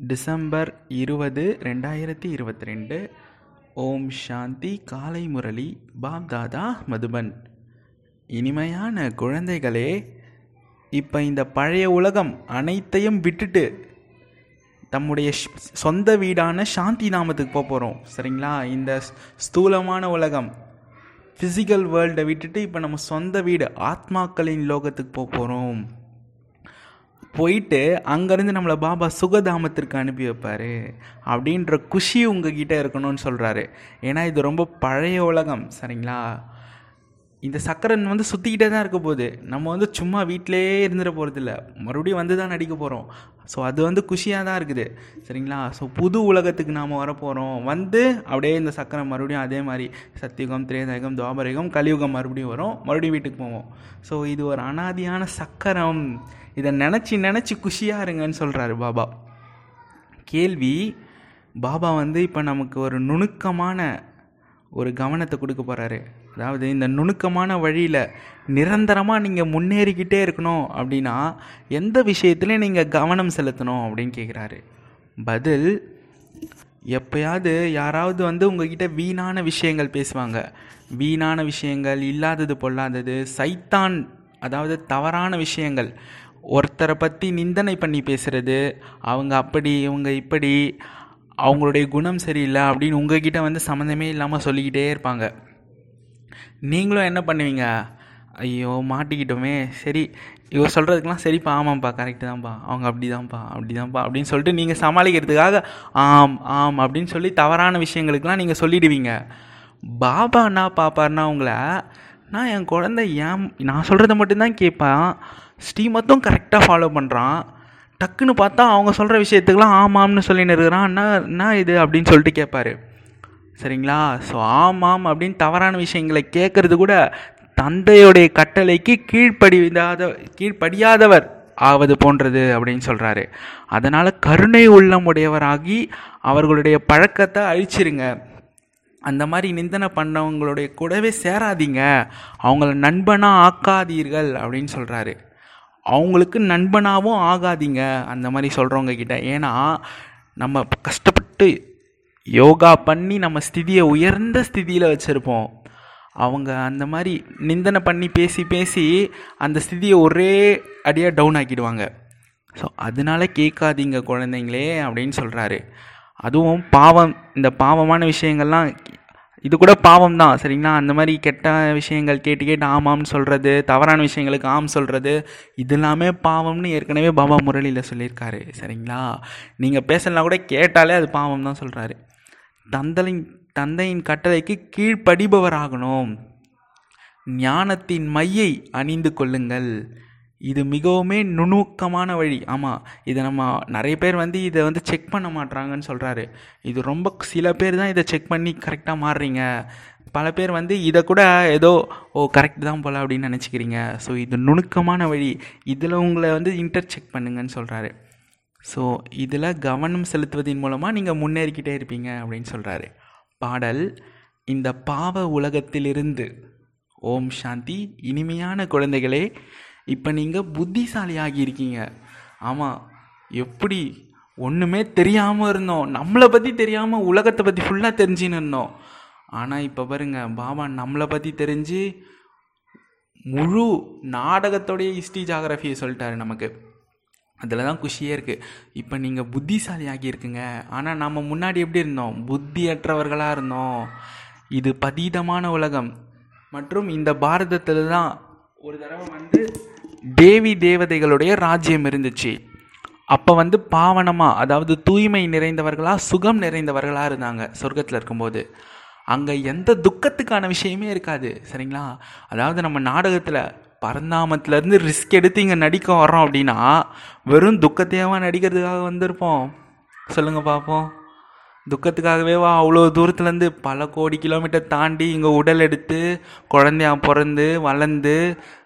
December இருபது ரெண்டாயிரத்தி இருபத்தி ரெண்டு ஓம் சாந்தி காலை முரளி பாப் தாதா மதுபன். இனிமையான குழந்தைகளே இப்போ இந்த பழைய உலகம் அனைத்தையும் விட்டுட்டு தம்முடைய சொந்த வீடான சாந்தி நாமத்துக்கு போக போகிறோம் சரிங்களா? இந்த ஸ்தூலமான உலகம் ஃபிசிக்கல் வேர்ல்டை விட்டுட்டு இப்போ நம்ம சொந்த வீடு ஆத்மாக்களின் லோகத்துக்கு போக போகிறோம் போயிட்டு அங்கேருந்து நம்மளை பாபா சுகதாமத்திற்கு அனுப்பி வைப்பார் அப்படின்ற குஷி உங்ககிட்ட இருக்கணும்னு சொல்கிறாரு ஏன்னா இது ரொம்ப பழைய உலகம் சரிங்களா? இந்த சக்கரன் வந்து சுற்றிக்கிட்டே தான் இருக்க போகுது. நம்ம வந்து சும்மா வீட்டிலே இருந்துட போகிறதில்ல மறுபடியும் வந்து தான் நடிக்க போகிறோம் ஸோ அது வந்து குஷியாக தான் இருக்குது சரிங்களா? ஸோ புது உலகத்துக்கு நாம் வரப்போகிறோம் வந்து அப்படியே இந்த சக்கரம் மறுபடியும் அதே மாதிரி சத்தியுகம் திரேதாயுகம் துவாபரயுகம் கலியுகம் மறுபடியும் வரும். மறுபடியும் வீட்டுக்கு போவோம். ஸோ இது ஒரு அனாதியான சக்கரம். இதை நினச்சி நினச்சி குஷியாக இருங்கன்னு சொல்கிறாரு பாபா. கேள்வி பாபா வந்து இப்போ நமக்கு ஒரு நுணுக்கமான ஒரு கவனத்தை கொடுக்க போகிறாரு அதாவது இந்த நுணுக்கமான வழியில் நிரந்தரமாக நீங்கள் முன்னேறிக்கிட்டே இருக்கணும் அப்படின்னா எந்த விஷயத்துலையும் நீங்கள் கவனம் செலுத்தணும் அப்படின்னு கேட்குறாரு பதில் எப்பயாவது யாராவது வந்து உங்ககிட்ட வீணான விஷயங்கள் பேசுவாங்க. வீணான விஷயங்கள் இல்லாதது பொல்லாதது சைத்தான் அதாவது தவறான விஷயங்கள் ஒருத்தரை பற்றி நிந்தனை பண்ணி பேசுகிறது அவங்க அப்படி இவங்க இப்படி அவங்களுடைய குணம் சரியில்லை அப்படின்னு உங்ககிட்ட வந்து சம்மந்தமே இல்லாமல் சொல்லிக்கிட்டே இருப்பாங்க. நீங்களும் என்ன பண்ணுவீங்க? ஐயோ மாட்டிக்கிட்டோமே. சரி இவர் சொல்கிறதுக்கெலாம் சரிப்பா ஆமாம்ப்பா கரெக்டு தான்ப்பா. அவங்க அப்படி தான்ப்பா அப்படி தான்ப்பா அப்படின்னு சொல்லிட்டு நீங்கள் சமாளிக்கிறதுக்காக ஆம் ஆம் அப்படின்னு சொல்லி தவறான விஷயங்களுக்கெலாம் நீங்கள் சொல்லிடுவீங்க. பாபா என்ன பாப்பாருன்னா உங்களை நான் என் குழந்தை ஏன் நான் சொல்கிறத மட்டும்தான் கேட்பான். ஸ்ரீமத்தும் கரெக்டாக ஃபாலோ பண்ணுறான் டக்குன்னு பார்த்தா அவங்க சொல்கிற விஷயத்துக்கெலாம் ஆமாம்னு சொல்லின்னு இருக்கிறான். என்ன என்ன இது அப்படின்னு சொல்லிட்டு கேட்பாரு. சரிங்களா? ஸோ ஆமாம் அப்படின்னு தவறான விஷயங்களை கேட்குறது கூட தந்தையுடைய கட்டளைக்கு கீழ்ப்படியாத கீழ்ப்படியாதவர் ஆவது போன்றது அப்படின்னு சொல்கிறாரு அதனால் கருணை உள்ளமுடையவராகி அவர்களுடைய பழக்கத்தை அழிச்சிருங்க. அந்த மாதிரி நிந்தனை பண்ணவங்களுடைய கூடவே சேராதீங்க. அவங்கள நண்பனாக ஆக்காதீர்கள் அப்படின்னு சொல்கிறாரு அவங்களுக்கு நண்பனாகவும் ஆகாதீங்க. அந்த மாதிரி சொல்கிறவங்க கிட்ட. ஏன்னா நம்ம கஷ்டப்பட்டு யோகா பண்ணி நம்ம ஸ்திதியை உயர்ந்த ஸ்திதியில் வச்சுருப்போம். அவங்க அந்த மாதிரி நிந்தனை பண்ணி பேசி பேசி அந்த ஸ்திதியை ஒரே அடியாக டவுன் ஆக்கிடுவாங்க. ஸோ அதனால கேட்காதீங்க குழந்தைங்களே அப்படின்னு சொல்கிறாரு அதுவும் பாவம் இந்த பாவமான விஷயங்கள்லாம் இது கூட பாவம் தான் சரிங்களா? அந்த மாதிரி கெட்ட விஷயங்கள் கேட்டு கேட்டு ஆமாம்னு சொல்கிறது தவறான விஷயங்களுக்கு ஆம் சொல்கிறது இது எல்லாமே பாவம்னு ஏற்கனவே பாபா முரளியில் சொல்லியிருக்காரு சரிங்களா? நீங்கள் பேசலாம் கூட கேட்டாலே அது பாவம் தான் சொல்கிறாரு தந்தலின் தந்தையின் கட்டளைக்கு கீழ்ப்படிபவராகணும். ஞானத்தின் மையை அணிந்து கொள்ளுங்கள். இது மிகவுமே நுணுக்கமான வழி. ஆமாம் இதை நம்ம நிறைய பேர் வந்து இதை வந்து செக் பண்ண மாட்றாங்கன்னு சொல்கிறாரு இது ரொம்ப சில பேர் தான் இதை செக் பண்ணி கரெக்டாக மாறுறீங்க. பல பேர் வந்து இதை கூட ஏதோ ஓ கரெக்ட் தான் போல அப்படின்னு நினச்சிக்கிறீங்க. ஸோ இது நுணுக்கமான வழி. இதில் உங்களை வந்து இன்டர் செக் பண்ணுங்கன்னு சொல்கிறாரு ஸோ இதில் கவனம் செலுத்துவதன் மூலமாக நீங்கள் முன்னேறிக்கிட்டே இருப்பீங்க அப்படின்னு சொல்கிறாரு பாடல் இந்த பாவ உலகத்திலிருந்து ஓம் சாந்தி இனிமையான குழந்தைகளே இப்போ நீங்கள் புத்திசாலி ஆகியிருக்கீங்க ஆமாம் எப்படி ஒன்றுமே தெரியாமல் இருந்தோம். நம்மளை பற்றி தெரியாமல் உலகத்தை பற்றி ஃபுல்லாக தெரிஞ்சுன்னு இருந்தோம். ஆனால் இப்போ பாருங்க பாபா நம்மளை பற்றி தெரிஞ்சு முழு நாடகத்தோடைய ஹிஸ்ட்ரி ஜாகிரஃபியை சொல்லிட்டாரு நமக்கு. அதில் தான் குஷியே இருக்குது இப்போ நீங்கள் புத்திசாலி ஆகியிருக்குங்க ஆனால் நம்ம முன்னாடி எப்படி இருந்தோம்? புத்தியற்றவர்களாக இருந்தோம். இது பதீதமான உலகம். மற்றும் இந்த பாரதத்தில் தான் ஒரு தடவை வந்து தேவி தேவதைகளுடைய ராஜ்யம் இருந்துச்சு. அப்போ வந்து பாவனமாக அதாவது தூய்மை நிறைந்தவர்களாக சுகம் நிறைந்தவர்களாக இருந்தாங்க சொர்க்கத்தில் இருக்கும்போது. அங்கே எந்த துக்கத்துக்கான விஷயமே இருக்காது சரிங்களா? அதாவது நம்ம நாடகத்தில் பரந்தாமத்துலேருந்து ரிஸ்க் எடுத்து இங்கே நடிக்க வர்றோம் அப்படின்னா வெறும் துக்கத்தையாவா நடிக்கிறதுக்காக வந்திருப்போம்? சொல்லுங்கள் பார்ப்போம் துக்கத்துக்காகவே வா அவ்வளோ தூரத்துலேருந்து பல கோடி கிலோமீட்டர் தாண்டி இங்கே உடல் எடுத்து குழந்தையா பிறந்து வளர்ந்து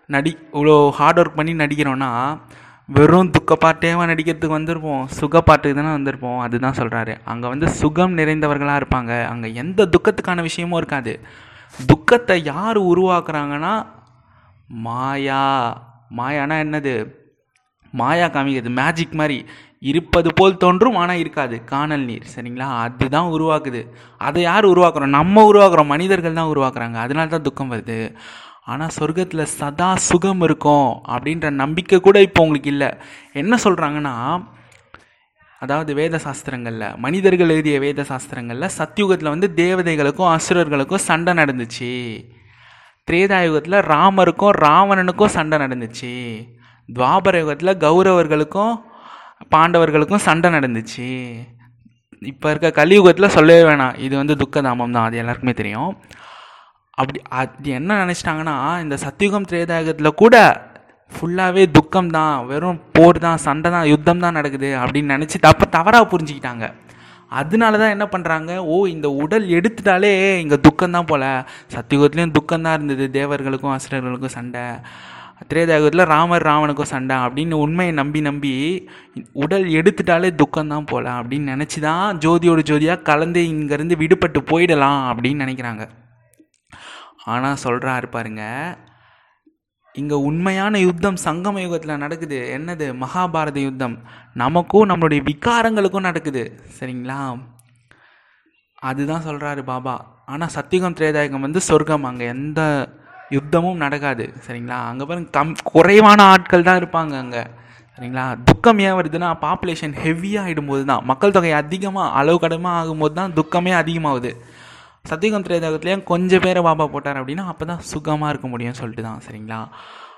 நடி இவ்வளோ ஹார்ட் ஒர்க் பண்ணி நடிக்கிறோன்னா வெறும் துக்கப்பாட்டேவா நடிக்கிறதுக்கு வந்திருப்போம். சுகப்பாட்டுக்கு தானே வந்திருப்போம். அதுதான் சொல்கிறாரு அங்கே வந்து சுகம் நிறைந்தவர்களாக இருப்பாங்க. அங்கே எந்த துக்கத்துக்கான விஷயமும் இருக்காது. துக்கத்தை யார் உருவாக்குறாங்கன்னா மாயா. மாயானா என்னது? மாயா காமிக்கிறது மேஜிக் மாதிரி. இருப்பது போல் தோன்றும் ஆனால் இருக்காது. காணல் நீர் சரிங்களா? அதுதான் உருவாக்குது. அதை யார் உருவாக்குறோம்? நம்ம உருவாக்குறோம். மனிதர்கள் தான் உருவாக்குறாங்க. அதனால தான் துக்கம் வருது. ஆனால் சொர்க்கத்தில் சதா சுகம் இருக்கும் அப்படின்ற நம்பிக்கை கூட இப்போ உங்களுக்கு இல்லை. என்ன சொல்கிறாங்கன்னா அதாவது வேத சாஸ்திரங்களில் மனிதர்கள் எழுதிய வேத சாஸ்திரங்களில் சத்தியுகத்தில் வந்து தேவதைகளுக்கும் அசுரர்களுக்கும் சண்டை நடந்துச்சு. திரேதாயுகத்தில் ராமருக்கும் ராவணனுக்கும் சண்டை நடந்துச்சு. துவாபர யுகத்தில் கௌரவர்களுக்கும் பாண்டவர்களுக்கும் சண்டை நடந்துச்சு. இப்போ இருக்க கலியுகத்தில் சொல்லவே வேணாம். இது வந்து துக்கதாமம் தான் அது எல்லாருக்குமே தெரியும். அப்படி அது என்ன நினச்சிட்டாங்கன்னா இந்த சத்தியுகம் திரேதாயகத்தில் கூட ஃபுல்லாகவே துக்கம் தான் வெறும் போர் தான் சண்டை தான் யுத்தம் தான் நடக்குது அப்படின்னு நினச்சி தப்ப தவறாக புரிஞ்சுக்கிட்டாங்க. அதனால தான் என்ன பண்ணுறாங்க ஓ இந்த உடல் எடுத்துட்டாலே இங்கே துக்கம் தான் போல். சத்தியுகத்துலேயும் துக்கம் தான் இருந்தது தேவர்களுக்கும் அசுரர்களுக்கும் சண்டை. திரேதாயுகத்தில் ராமர் ராவனுக்கும் சண்டை அப்படின்னு உண்மையை நம்பி நம்பி உடல் எடுத்துட்டாலே துக்கம் தான் போல அப்படின்னு நினச்சி தான் ஜோதியோட ஜோதியாக கலந்து இங்கேருந்து விடுபட்டு போயிடலாம் அப்படின்னு நினைக்கிறாங்க. ஆனால் சொல்கிறாரு பாருங்க இங்கே உண்மையான யுத்தம் சங்கம யுகத்தில் நடக்குது. என்னது? மகாபாரத யுத்தம். நமக்கும் நம்மளுடைய விகாரங்களுக்கும் நடக்குது. சரிங்களா? அதுதான் சொல்கிறாரு பாபா. ஆனால் சத்தியுகம் திரேதாயகம் வந்து சொர்க்கம். அங்கே எந்த யுத்தமும் நடக்காது. சரிங்களா? அங்கே பாருங்க கம் குறைவான ஆட்கள் தான் இருப்பாங்க அங்கே. சரிங்களா? துக்கம் ஏன் வருதுன்னா பாப்புலேஷன் ஹெவியாக ஆகிடும்போது தான் மக்கள் தொகை அதிகமாக அளவு கடமாக ஆகும்போது தான் துக்கமே அதிகமாகுது. சத்தியகம் திரேதகத்துலேயும் கொஞ்சம் பேரை பாபா போட்டார் அப்படின்னா அப்போ தான் சுகமாக இருக்க முடியும்னு சொல்லிட்டு தான் சரிங்களா?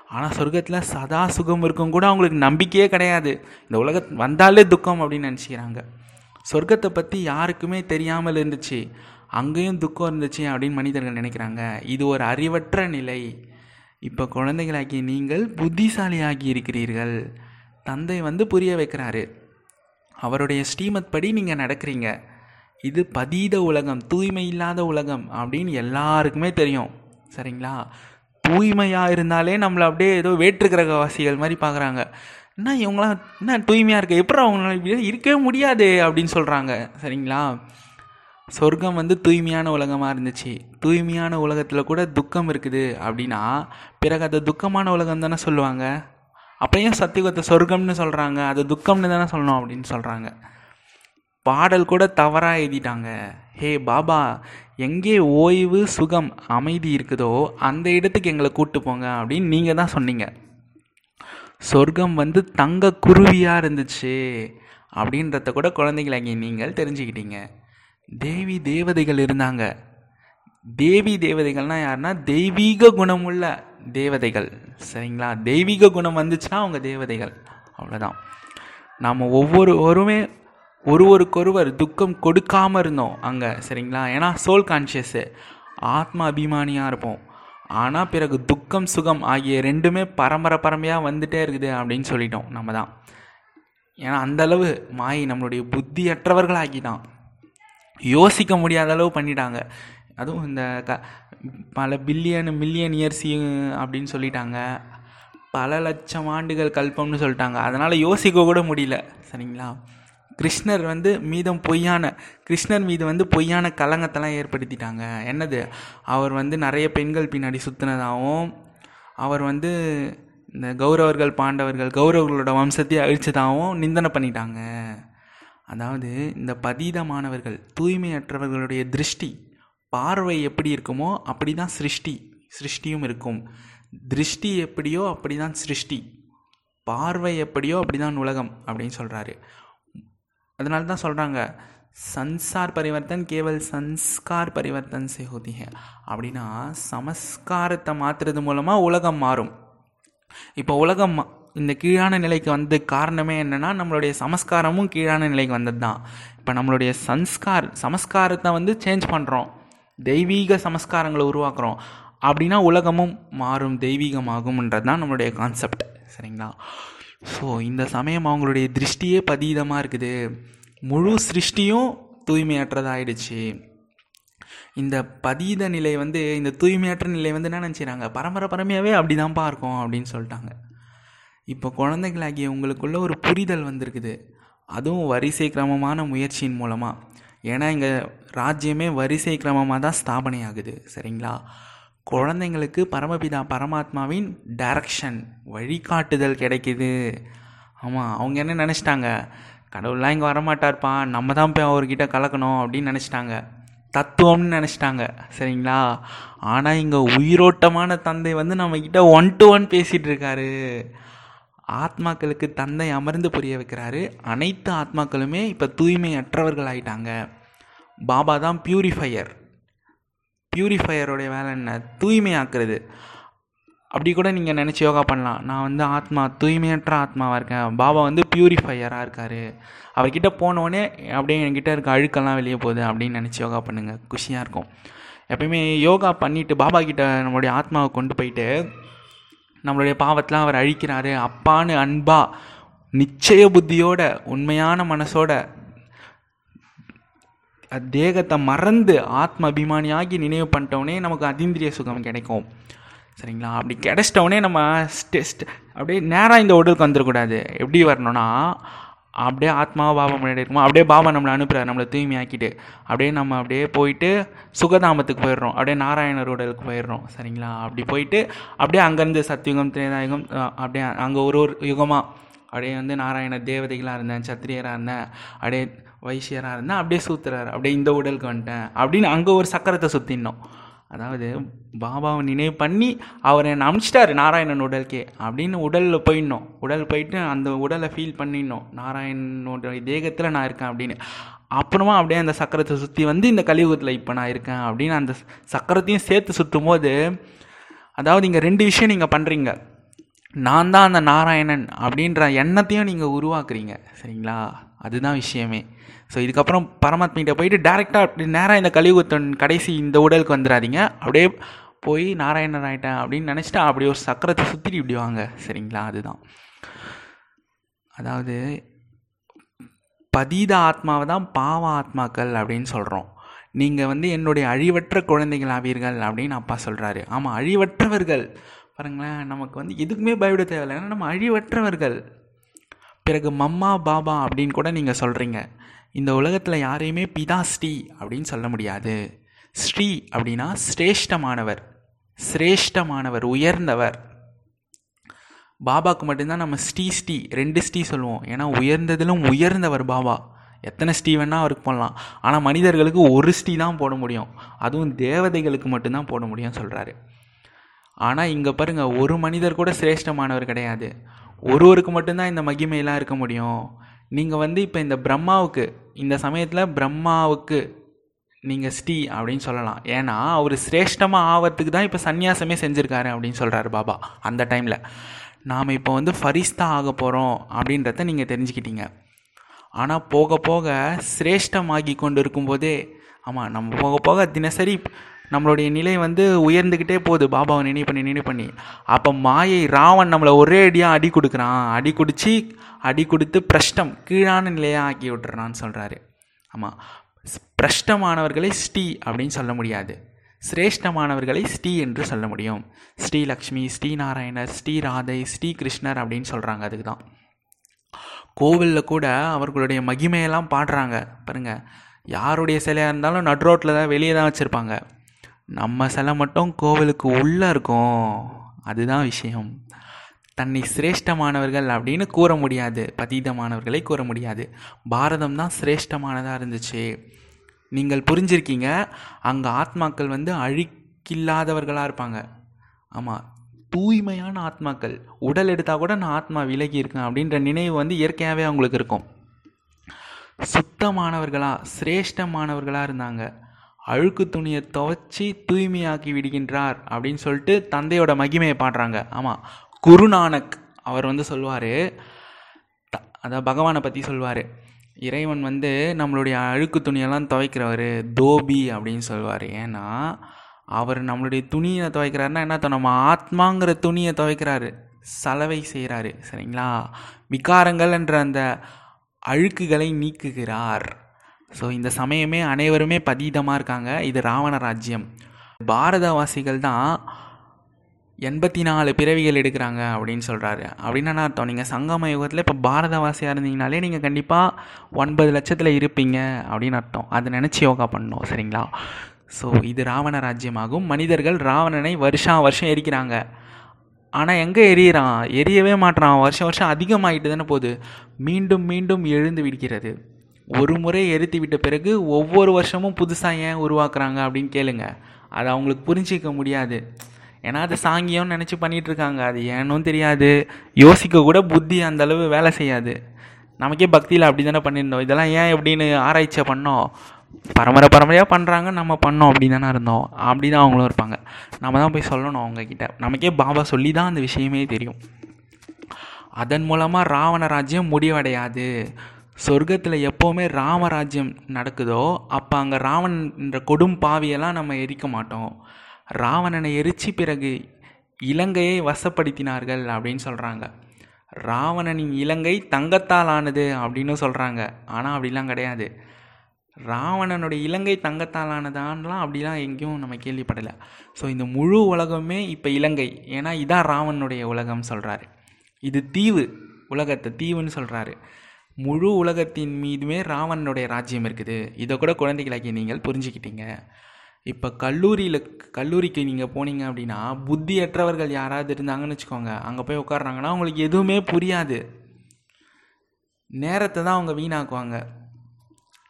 ஆனால் சொர்க்கத்தில் சதா சுகம் இருக்கும் கூட அவங்களுக்கு நம்பிக்கையே கிடையாது. இந்த உலக வந்தாலே துக்கம் அப்படின்னு நினச்சிக்கிறாங்க. சொர்க்கத்தை பற்றி யாருக்குமே தெரியாமல் இருந்துச்சு. அங்கேயும் துக்கம் இருந்துச்சு அப்படின்னு மனிதர்கள் நினைக்கிறாங்க. இது ஒரு அறிவற்ற நிலை. இப்போ குழந்தைகளாகி நீங்கள் புத்திசாலியாகி இருக்கிறீர்கள். தந்தை வந்து புரிய வைக்கிறாரு. அவருடைய ஸ்ரீமத் படி நீங்கள் நடக்கிறீங்க. இது பதீத உலகம் தூய்மை இல்லாத உலகம் அப்படின்னு எல்லாருக்குமே தெரியும். சரிங்களா? தூய்மையாக இருந்தாலே நம்மளை அப்படியே ஏதோ வேற்று கிரகவாசிகள் மாதிரி பார்க்குறாங்க. என்ன இவங்களாம் என்ன தூய்மையாக இருக்க? எப்படி அவங்களால இருக்கவே முடியாது அப்படின்னு சொல்கிறாங்க சரிங்களா? சொர்க்கம் வந்து தூய்மையான உலகமாக இருந்துச்சு. தூய்மையான உலகத்தில் கூட துக்கம் இருக்குது அப்படின்னா பிறகு அதை துக்கமான உலகம் தானே சொல்லுவாங்க? அப்பையும் சத்தியுகத்தை சொர்க்கம்னு சொல்கிறாங்க அது துக்கம்னு தானே சொல்லணும் அப்படின்னு சொல்கிறாங்க பாடல் கூட தவறாக எழுதிட்டாங்க. ஹே பாபா எங்கே ஓய்வு சுகம் அமைதி இருக்குதோ அந்த இடத்துக்கு எங்களை கூப்பிட்டு போங்க அப்படின்னு நீங்கள் தான் சொன்னீங்க. சொர்க்கம் வந்து தங்க குருவியாக இருந்துச்சு அப்படின்றத கூட குழந்தைங்களாகி நீங்கள் தெரிஞ்சுக்கிட்டீங்க. தேவி தேவதைகள் இருந்தாங்க. தேவி தேவதைகள்னால் யாருன்னா தெய்வீக குணமுள்ள தேவதைகள். சரிங்களா? தெய்வீக குணம் வந்துச்சுன்னா அவங்க தேவதைகள். அவ்வளோதான் நாம் ஒவ்வொருவருமே ஒருவருக்கொருவர் துக்கம் கொடுக்காமல் இருந்தோம் அங்கே சரிங்களா? ஏன்னா சோல் கான்ஷியஸு ஆத்மா அபிமானியாக இருப்போம். ஆனால் பிறகு துக்கம் சுகம் ஆகிய ரெண்டுமே பரம்பரை பரம்பரையாக வந்துட்டே இருக்குது அப்படின்னு சொல்லிட்டோம் நம்ம தான் ஏன்னா அந்தளவு மாயை நம்மளுடைய புத்தியற்றவர்கள் ஆக்கிட்டான் யோசிக்க முடியாத அளவு பண்ணிட்டாங்க. அதுவும் இந்த க பல பில்லியன் மில்லியன் இயர்ஸ் அப்படின்னு சொல்லிட்டாங்க. பல லட்சம் ஆண்டுகள் கல்பம்னு சொல்லிட்டாங்க. அதனால் யோசிக்க கூட முடியல சரிங்களா? கிருஷ்ணர் வந்து மீதம் பொய்யான கிருஷ்ணர் மீது வந்து பொய்யான கலங்கத்தெல்லாம் ஏற்படுத்திட்டாங்க. என்னது? அவர் வந்து நிறைய பெண்கள் பின்னாடி சுற்றினதாகவும் அவர் வந்து இந்த கௌரவர்கள் பாண்டவர்கள் கௌரவர்களோட வம்சத்தை அழிச்சதாகவும் நிந்தனை பண்ணிட்டாங்க. அதாவது இந்த பதீதமானவர்கள் தூய்மையற்றவர்களுடைய திருஷ்டி பார்வை எப்படி இருக்குமோ அப்படி தான் சிருஷ்டி சிருஷ்டியும் இருக்கும். திருஷ்டி எப்படியோ அப்படி தான் சிருஷ்டி பார்வை எப்படியோ அப்படி தான் உலகம் அப்படின்னு சொல்கிறாரு அதனால தான் சொல்கிறாங்க சன்சார் பரிவர்த்தன் கேவல் சன்ஸ்கார் பரிவர்த்தன் சே அப்படின்னா சமஸ்காரத்தை மாற்றுறது மூலமாக உலகம் மாறும். இப்போ உலகம் இந்த கீழான நிலைக்கு வந்து காரணமே என்னென்னா நம்மளுடைய சமஸ்காரமும் கீழான நிலைக்கு வந்தது தான். இப்போ நம்மளுடைய சன்ஸ்கார் சமஸ்காரத்தை வந்து சேஞ்ச் பண்ணுறோம் தெய்வீக சமஸ்காரங்களை உருவாக்குறோம். அப்படின்னா உலகமும் மாறும் தெய்வீகமாகும்ன்றது தான் நம்மளுடைய கான்செப்ட் சரிங்களா? ஸோ இந்த சமயம் அவங்களுடைய திருஷ்டியே பதீதமாக இருக்குது. முழு சிருஷ்டியும் தூய்மையற்றதாகிடுச்சு இந்த பதீத நிலை வந்து இந்த தூய்மையற்ற நிலை வந்து என்ன நினச்சிறாங்க பரம்பரை பரமையாகவே அப்படி தான்ப்பா இருக்கும் அப்படின்னு சொல்லிட்டாங்க. இப்போ குழந்தைகளாகிய உங்களுக்குள்ள ஒரு புரிதல் வந்திருக்குது. அதுவும் வரிசை கிரமமான முயற்சியின் மூலமாக ஏன்னா இங்கே ராஜ்யமே வரிசை கிரமமாக தான் ஸ்தாபனை ஆகுது சரிங்களா? குழந்தைங்களுக்கு பரமபிதா பரமாத்மாவின் டைரக்ஷன் வழிகாட்டுதல் கிடைக்குது. ஆமாம் அவங்க என்ன நினச்சிட்டாங்க? கடவுள்லாம் இங்கே வரமாட்டார்ப்பா நம்ம தான் போய் அவர்கிட்ட கலக்கணும் அப்படின்னு நினச்சிட்டாங்க. தத்துவம்னு நினச்சிட்டாங்க சரிங்களா? ஆனால் இங்கே உயிரோட்டமான தந்தை வந்து நம்மக்கிட்ட ஒன் டு ஒன் பேசிகிட்டு இருக்காரு. ஆத்மாக்களுக்கு தந்தை அமர்ந்து புரிய வைக்கிறாரு. அனைத்து ஆத்மாக்களுமே இப்போ தூய்மையற்றவர்கள் ஆயிட்டாங்க பாபா தான் பியூரிஃபையர் பியூரிஃபையருடைய வேலை என்ன? தூய்மையாக்குறது. அப்படி கூட நீங்கள் நினச்சி யோகா பண்ணலாம். நான் வந்து ஆத்மா தூய்மையற்ற ஆத்மாவாக இருக்கேன். பாபா வந்து பியூரிஃபையராக இருக்கார். அவர்கிட்ட போனோடனே அப்படியே என்கிட்ட இருக்க அழுக்கெல்லாம் வெளியே போகுது அப்படின்னு நினச்சி யோகா பண்ணுங்கள் குஷியாக இருக்கும். எப்பயுமே யோகா பண்ணிவிட்டு பாபா கிட்ட நம்மளுடைய ஆத்மாவை கொண்டு போயிட்டு நம்மளுடைய பாவத்தெலாம் அவர் அழிக்கிறாரு. அப்பான்னு அன்பா நிச்சய புத்தியோட உண்மையான மனசோட தேகத்தை மறந்து ஆத்ம அபிமானியாகி நினைவு பண்ணிட்டோடனே நமக்கு அதீந்திரிய சுகம் கிடைக்கும். சரிங்களா? அப்படி கிடச்சிட்டோடனே நம்ம ஸ்டெஸ்ட் அப்படியே நேராக இந்த உடலுக்கு வந்துடக்கூடாது எப்படி வரணும்னா அப்படியே ஆத்மாவை பாபா முன்னாடி இருக்குமா அப்படியே பாபா நம்மளை அனுப்புகிறார் நம்மளை தூய்மையாக்கிட்டு. அப்படியே நம்ம அப்படியே போயிட்டு சுகதாமத்துக்கு போயிடுறோம். அப்படியே நாராயணர் உடலுக்கு போயிடுறோம். சரிங்களா? அப்படி போயிட்டு அப்படியே அங்கேருந்து சத்தியுகம் திரேதாயுகம் அப்படியே அங்கே ஒரு ஒரு யுகமாக அப்படியே வந்து நாராயண தேவதைகளாக இருந்தேன் சத்திரியராக இருந்தேன். அப்படியே வைசியராக இருந்தால் அப்படியே சூத்துறாரு. அப்படியே இந்த உடலுக்கு வந்துட்டேன். அப்படின்னு அங்கே ஒரு சக்கரத்தை சுற்றினோம் அதாவது பாபாவை நினைவு பண்ணி அவர் என்னை அமிச்சிட்டாரு நாராயணன் உடலுக்கே. அப்படின்னு உடலில் போயிடணும். உடல் போயிட்டு அந்த உடலை ஃபீல் பண்ணிடணும். நாராயணனோட தேகத்தில் நான் இருக்கேன் அப்படின்னு. அப்புறமா அப்படியே அந்த சக்கரத்தை சுற்றி வந்து இந்த கலியுகத்தில் இப்போ நான் இருக்கேன் அப்படின்னு அந்த சக்கரத்தையும் சேர்த்து சுற்றும் போது அதாவது இங்கே ரெண்டு விஷயம் நீங்கள் பண்ணுறீங்க நான் தான் அந்த நாராயணன் அப்படின்ற எண்ணத்தையும் நீங்கள் உருவாக்குறீங்க. சரிங்களா? அதுதான் விஷயமே. ஸோ இதுக்கப்புறம் பரமாத்மிகிட்ட போயிட்டு டேரெக்டாக அப்படி நேராக இந்த கலியுகத்தன் கடைசி இந்த உடலுக்கு வந்துடாதீங்க அப்படியே போய் நாராயணன் ஆகிட்டேன் அப்படின்னு நினச்சிட்டு அப்படி ஒரு சக்கரத்தை சுற்றிட்டு இப்படி வாங்க. சரிங்களா? அதுதான். அதாவது பதீத ஆத்மாவை தான் பாவ ஆத்மாக்கள் அப்படின்னு சொல்கிறோம் நீங்கள் வந்து என்னுடைய அழிவற்ற குழந்தைகள் ஆவீர்கள் அப்படின்னு அப்பா சொல்கிறாரு ஆமாம் அழிவற்றவர்கள். பாருங்களேன் நமக்கு வந்து எதுக்குமே பயப்பட தேவையில்லை. ஏன்னா நம்ம அழிவற்றவர்கள். பிறகு மம்மா பாபா அப்படின்னு கூட நீங்கள் சொல்கிறீங்க இந்த உலகத்தில் யாரையுமே பிதா ஸ்ரீ அப்படின்னு சொல்ல முடியாது. ஸ்ரீ அப்படின்னா சிரேஷ்டமானவர் சிரேஷ்டமானவர் உயர்ந்தவர். பாபாவுக்கு மட்டும்தான் நம்ம ஸ்ரீ ஸ்ரீ ரெண்டு ஸ்ரீ சொல்லுவோம். ஏன்னா உயர்ந்ததிலும் உயர்ந்தவர் பாபா. எத்தனை ஸ்ரீ வேணால் அவருக்கு போடலாம். ஆனால் மனிதர்களுக்கு ஒரு ஸ்ரீ தான் போட முடியும். அதுவும் தேவதைகளுக்கு மட்டும்தான் போட முடியும்னு சொல்கிறாரு ஆனால் இங்கே பாருங்கள் ஒரு மனிதர் கூட சிரேஷ்டமானவர் கிடையாது. ஒருவருக்கு மட்டும்தான் இந்த மகிமையெல்லாம் இருக்க முடியும். நீங்கள் வந்து இப்போ இந்த பிரம்மாவுக்கு இந்த சமயத்தில் பிரம்மாவுக்கு நீங்கள் ஸ்ரீ அப்படின்னு சொல்லலாம். ஏன்னா அவர் சிரேஷ்டமாக ஆகிறதுக்கு தான் இப்போ சன்னியாசமே செஞ்சுருக்காரு அப்படின்னு சொல்கிறாரு பாபா அந்த டைமில் நாம் இப்போ வந்து ஃபரிஸ்தா ஆக போகிறோம் அப்படின்றத நீங்கள் தெரிஞ்சுக்கிட்டீங்க. ஆனால் போக போக சிரேஷ்டமாகி கொண்டு இருக்கும்போதே ஆமாம் நம்ம போக போக தினசரி நம்மளுடைய நிலை வந்து உயர்ந்துக்கிட்டே போகுது. பாபாவை நினைவு பண்ணி நினைவு பண்ணி. அப்போ மாயை ராவன் நம்மளை ஒரே அடியாக அடி கொடுக்குறான். அடி குடித்து அடி கொடுத்து பிரஷ்டம் கீழான நிலையாக ஆக்கி விட்டுறான்னு சொல்கிறாரு ஆமாம் பிரஷ்டமானவர்களை ஸ்ரீ அப்படின்னு சொல்ல முடியாது. சிரேஷ்டமானவர்களை ஸ்ரீ என்று சொல்ல முடியும். ஸ்ரீ லக்ஷ்மி ஸ்ரீ நாராயணர் ராதை ஸ்ரீ கிருஷ்ணர் அப்படின்னு சொல்கிறாங்க அதுக்கு தான். கோவிலில் கூட அவர்களுடைய மகிமையெல்லாம் பாடுறாங்க. பாருங்கள் யாருடைய சிலையாக இருந்தாலும் நட்ரோட்டில் தான் வெளியே தான் வச்சுருப்பாங்க. நம்ம சிலை மட்டும் கோவிலுக்கு உள்ளே இருக்கும். அதுதான் விஷயம். தன்னை சிரேஷ்டமானவர்கள் அப்படின்னு கூற முடியாது. பதீதமானவர்களை கூற முடியாது. பாரதம் தான் சிரேஷ்டமானதாக இருந்துச்சு. நீங்கள் புரிஞ்சிருக்கீங்க? அங்கே ஆத்மாக்கள் வந்து அழுக்கில்லாதவர்களாக இருப்பாங்க. ஆமாம் தூய்மையான ஆத்மாக்கள். உடல் எடுத்தால் கூட நான் ஆத்மா விலகி இருக்கேன் அப்படின்ற நினைவு வந்து இயற்கையாகவே அவங்களுக்கு இருக்கும். சுத்தமானவர்களாக சிரேஷ்டமானவர்களாக இருந்தாங்க. அழுக்கு துணியை துவச்சி தூய்மையாக்கி விடுகின்றார் அப்படின்னு சொல்லிட்டு தந்தையோட மகிமையை பாடுறாங்க. ஆமாம் குருநானக் அவர் வந்து சொல்லுவார். அதான் பகவானை பற்றி சொல்லுவார். இறைவன் வந்து நம்மளுடைய அழுக்கு துணியெல்லாம் துவைக்கிறவர் தோபி அப்படின்னு சொல்லுவார். ஏன்னா அவர் நம்மளுடைய துணியை துவைக்கிறாருன்னா என்ன நம்ம ஆத்மாங்கிற துணியை துவைக்கிறாரு. சலவை செய்கிறாரு சரிங்களா? விகாரங்கள் என்ற அந்த அழுக்குகளை நீக்குகிறார். ஸோ இந்த சமயமே அனைவருமே பதீதமாக இருக்காங்க. இது ராவண ராஜ்யம். பாரதவாசிகள் தான் எண்பத்தி நாலு பிறவிகள் எடுக்கிறாங்க அப்படின்னு சொல்கிறாரு அப்படின்னா அர்த்தம்? நீங்கள் சங்கம யுகத்தில் இப்போ பாரதவாசியாக இருந்தீங்கனாலே நீங்கள் கண்டிப்பாக ஒன்பது லட்சத்தில் இருப்பீங்க அப்படின்னு அர்த்தம். அதை நினச்சி யோகா பண்ணணும் சரிங்களா? ஸோ இது ராவண ராஜ்யமாகும். மனிதர்கள் ராவணனை வருஷா வருஷம் எரிக்கிறாங்க. ஆனால் எங்கே எரியறான்? எரியவே மாட்டான் வருஷம் வருஷம் அதிகமாகிட்டு தானே போகுது. மீண்டும் மீண்டும் எழுந்து விடுகிறது. ஒரு முறை எரித்து விட்ட பிறகு ஒவ்வொரு வருஷமும் புதுசாக ஏன் உருவாக்குறாங்க அப்படின்னு கேளுங்க. அது அவங்களுக்கு புரிஞ்சிக்க முடியாது. ஏன்னா அது சாங்கியம்னு நினச்சி பண்ணிகிட்ருக்காங்க இருக்காங்க அது ஏன்னும் தெரியாது. யோசிக்க கூட புத்தி அந்தளவு வேலை செய்யாது. நமக்கே பக்தியில் அப்படி தானே பண்ணியிருந்தோம். இதெல்லாம் ஏன் எப்படின்னு ஆராய்ச்சியை பண்ணோம்? பரம்பரை பரம்பரையாக பண்ணுறாங்க நம்ம பண்ணோம் அப்படி தானே இருந்தோம். அப்படி தான் அவங்களும் இருப்பாங்க. நம்ம தான் போய் சொல்லணும் அவங்கக்கிட்ட நமக்கே பாபா சொல்லி தான் அந்த விஷயமே தெரியும். அதன் மூலமாக ராவண ராஜ்யம் முடிவடையாது. சொர்க்கத்தில் எப்போவுமே ராமராஜ்யம் நடக்குதோ அப்போ அங்கே ராவணன் என்ற கொடும் பாவியெல்லாம் நம்ம எரிக்க மாட்டோம். ராவணனை எரித்து பிறகு இலங்கையை வசப்படுத்தினார்கள் அப்படின்னு சொல்கிறாங்க ராவணனின் இலங்கை தங்கத்தால் ஆனது அப்படின்னு சொல்கிறாங்க ஆனால் அப்படிலாம் கிடையாது. ராவணனுடைய இலங்கை தங்கத்தால் ஆனதான்லாம் அப்படிலாம் எங்கேயும் நம்ம கேள்விப்படலை. ஸோ இந்த முழு உலகமே இப்போ இலங்கை. ஏன்னா இதான் ராவணனுடைய உலகம் சொல்கிறாரு இது தீவு உலகத்தை தீவுன்னு சொல்கிறாரு முழு உலகத்தின் மீதுமே ராவணனுடைய ராஜ்யம் இருக்குது. இதை கூட குழந்தைகளாகி நீங்கள் புரிஞ்சுக்கிட்டீங்க. இப்போ கல்லூரியில் கல்லூரிக்கு நீங்கள் போனீங்க அப்படின்னா புத்தியற்றவர்கள் யாராவது இருந்தாங்கன்னு வச்சுக்கோங்க. அங்கே போய் உட்காடுறாங்கன்னா அவங்களுக்கு எதுவுமே புரியாது. நேரத்தை தான் அவங்க வீணாக்குவாங்க.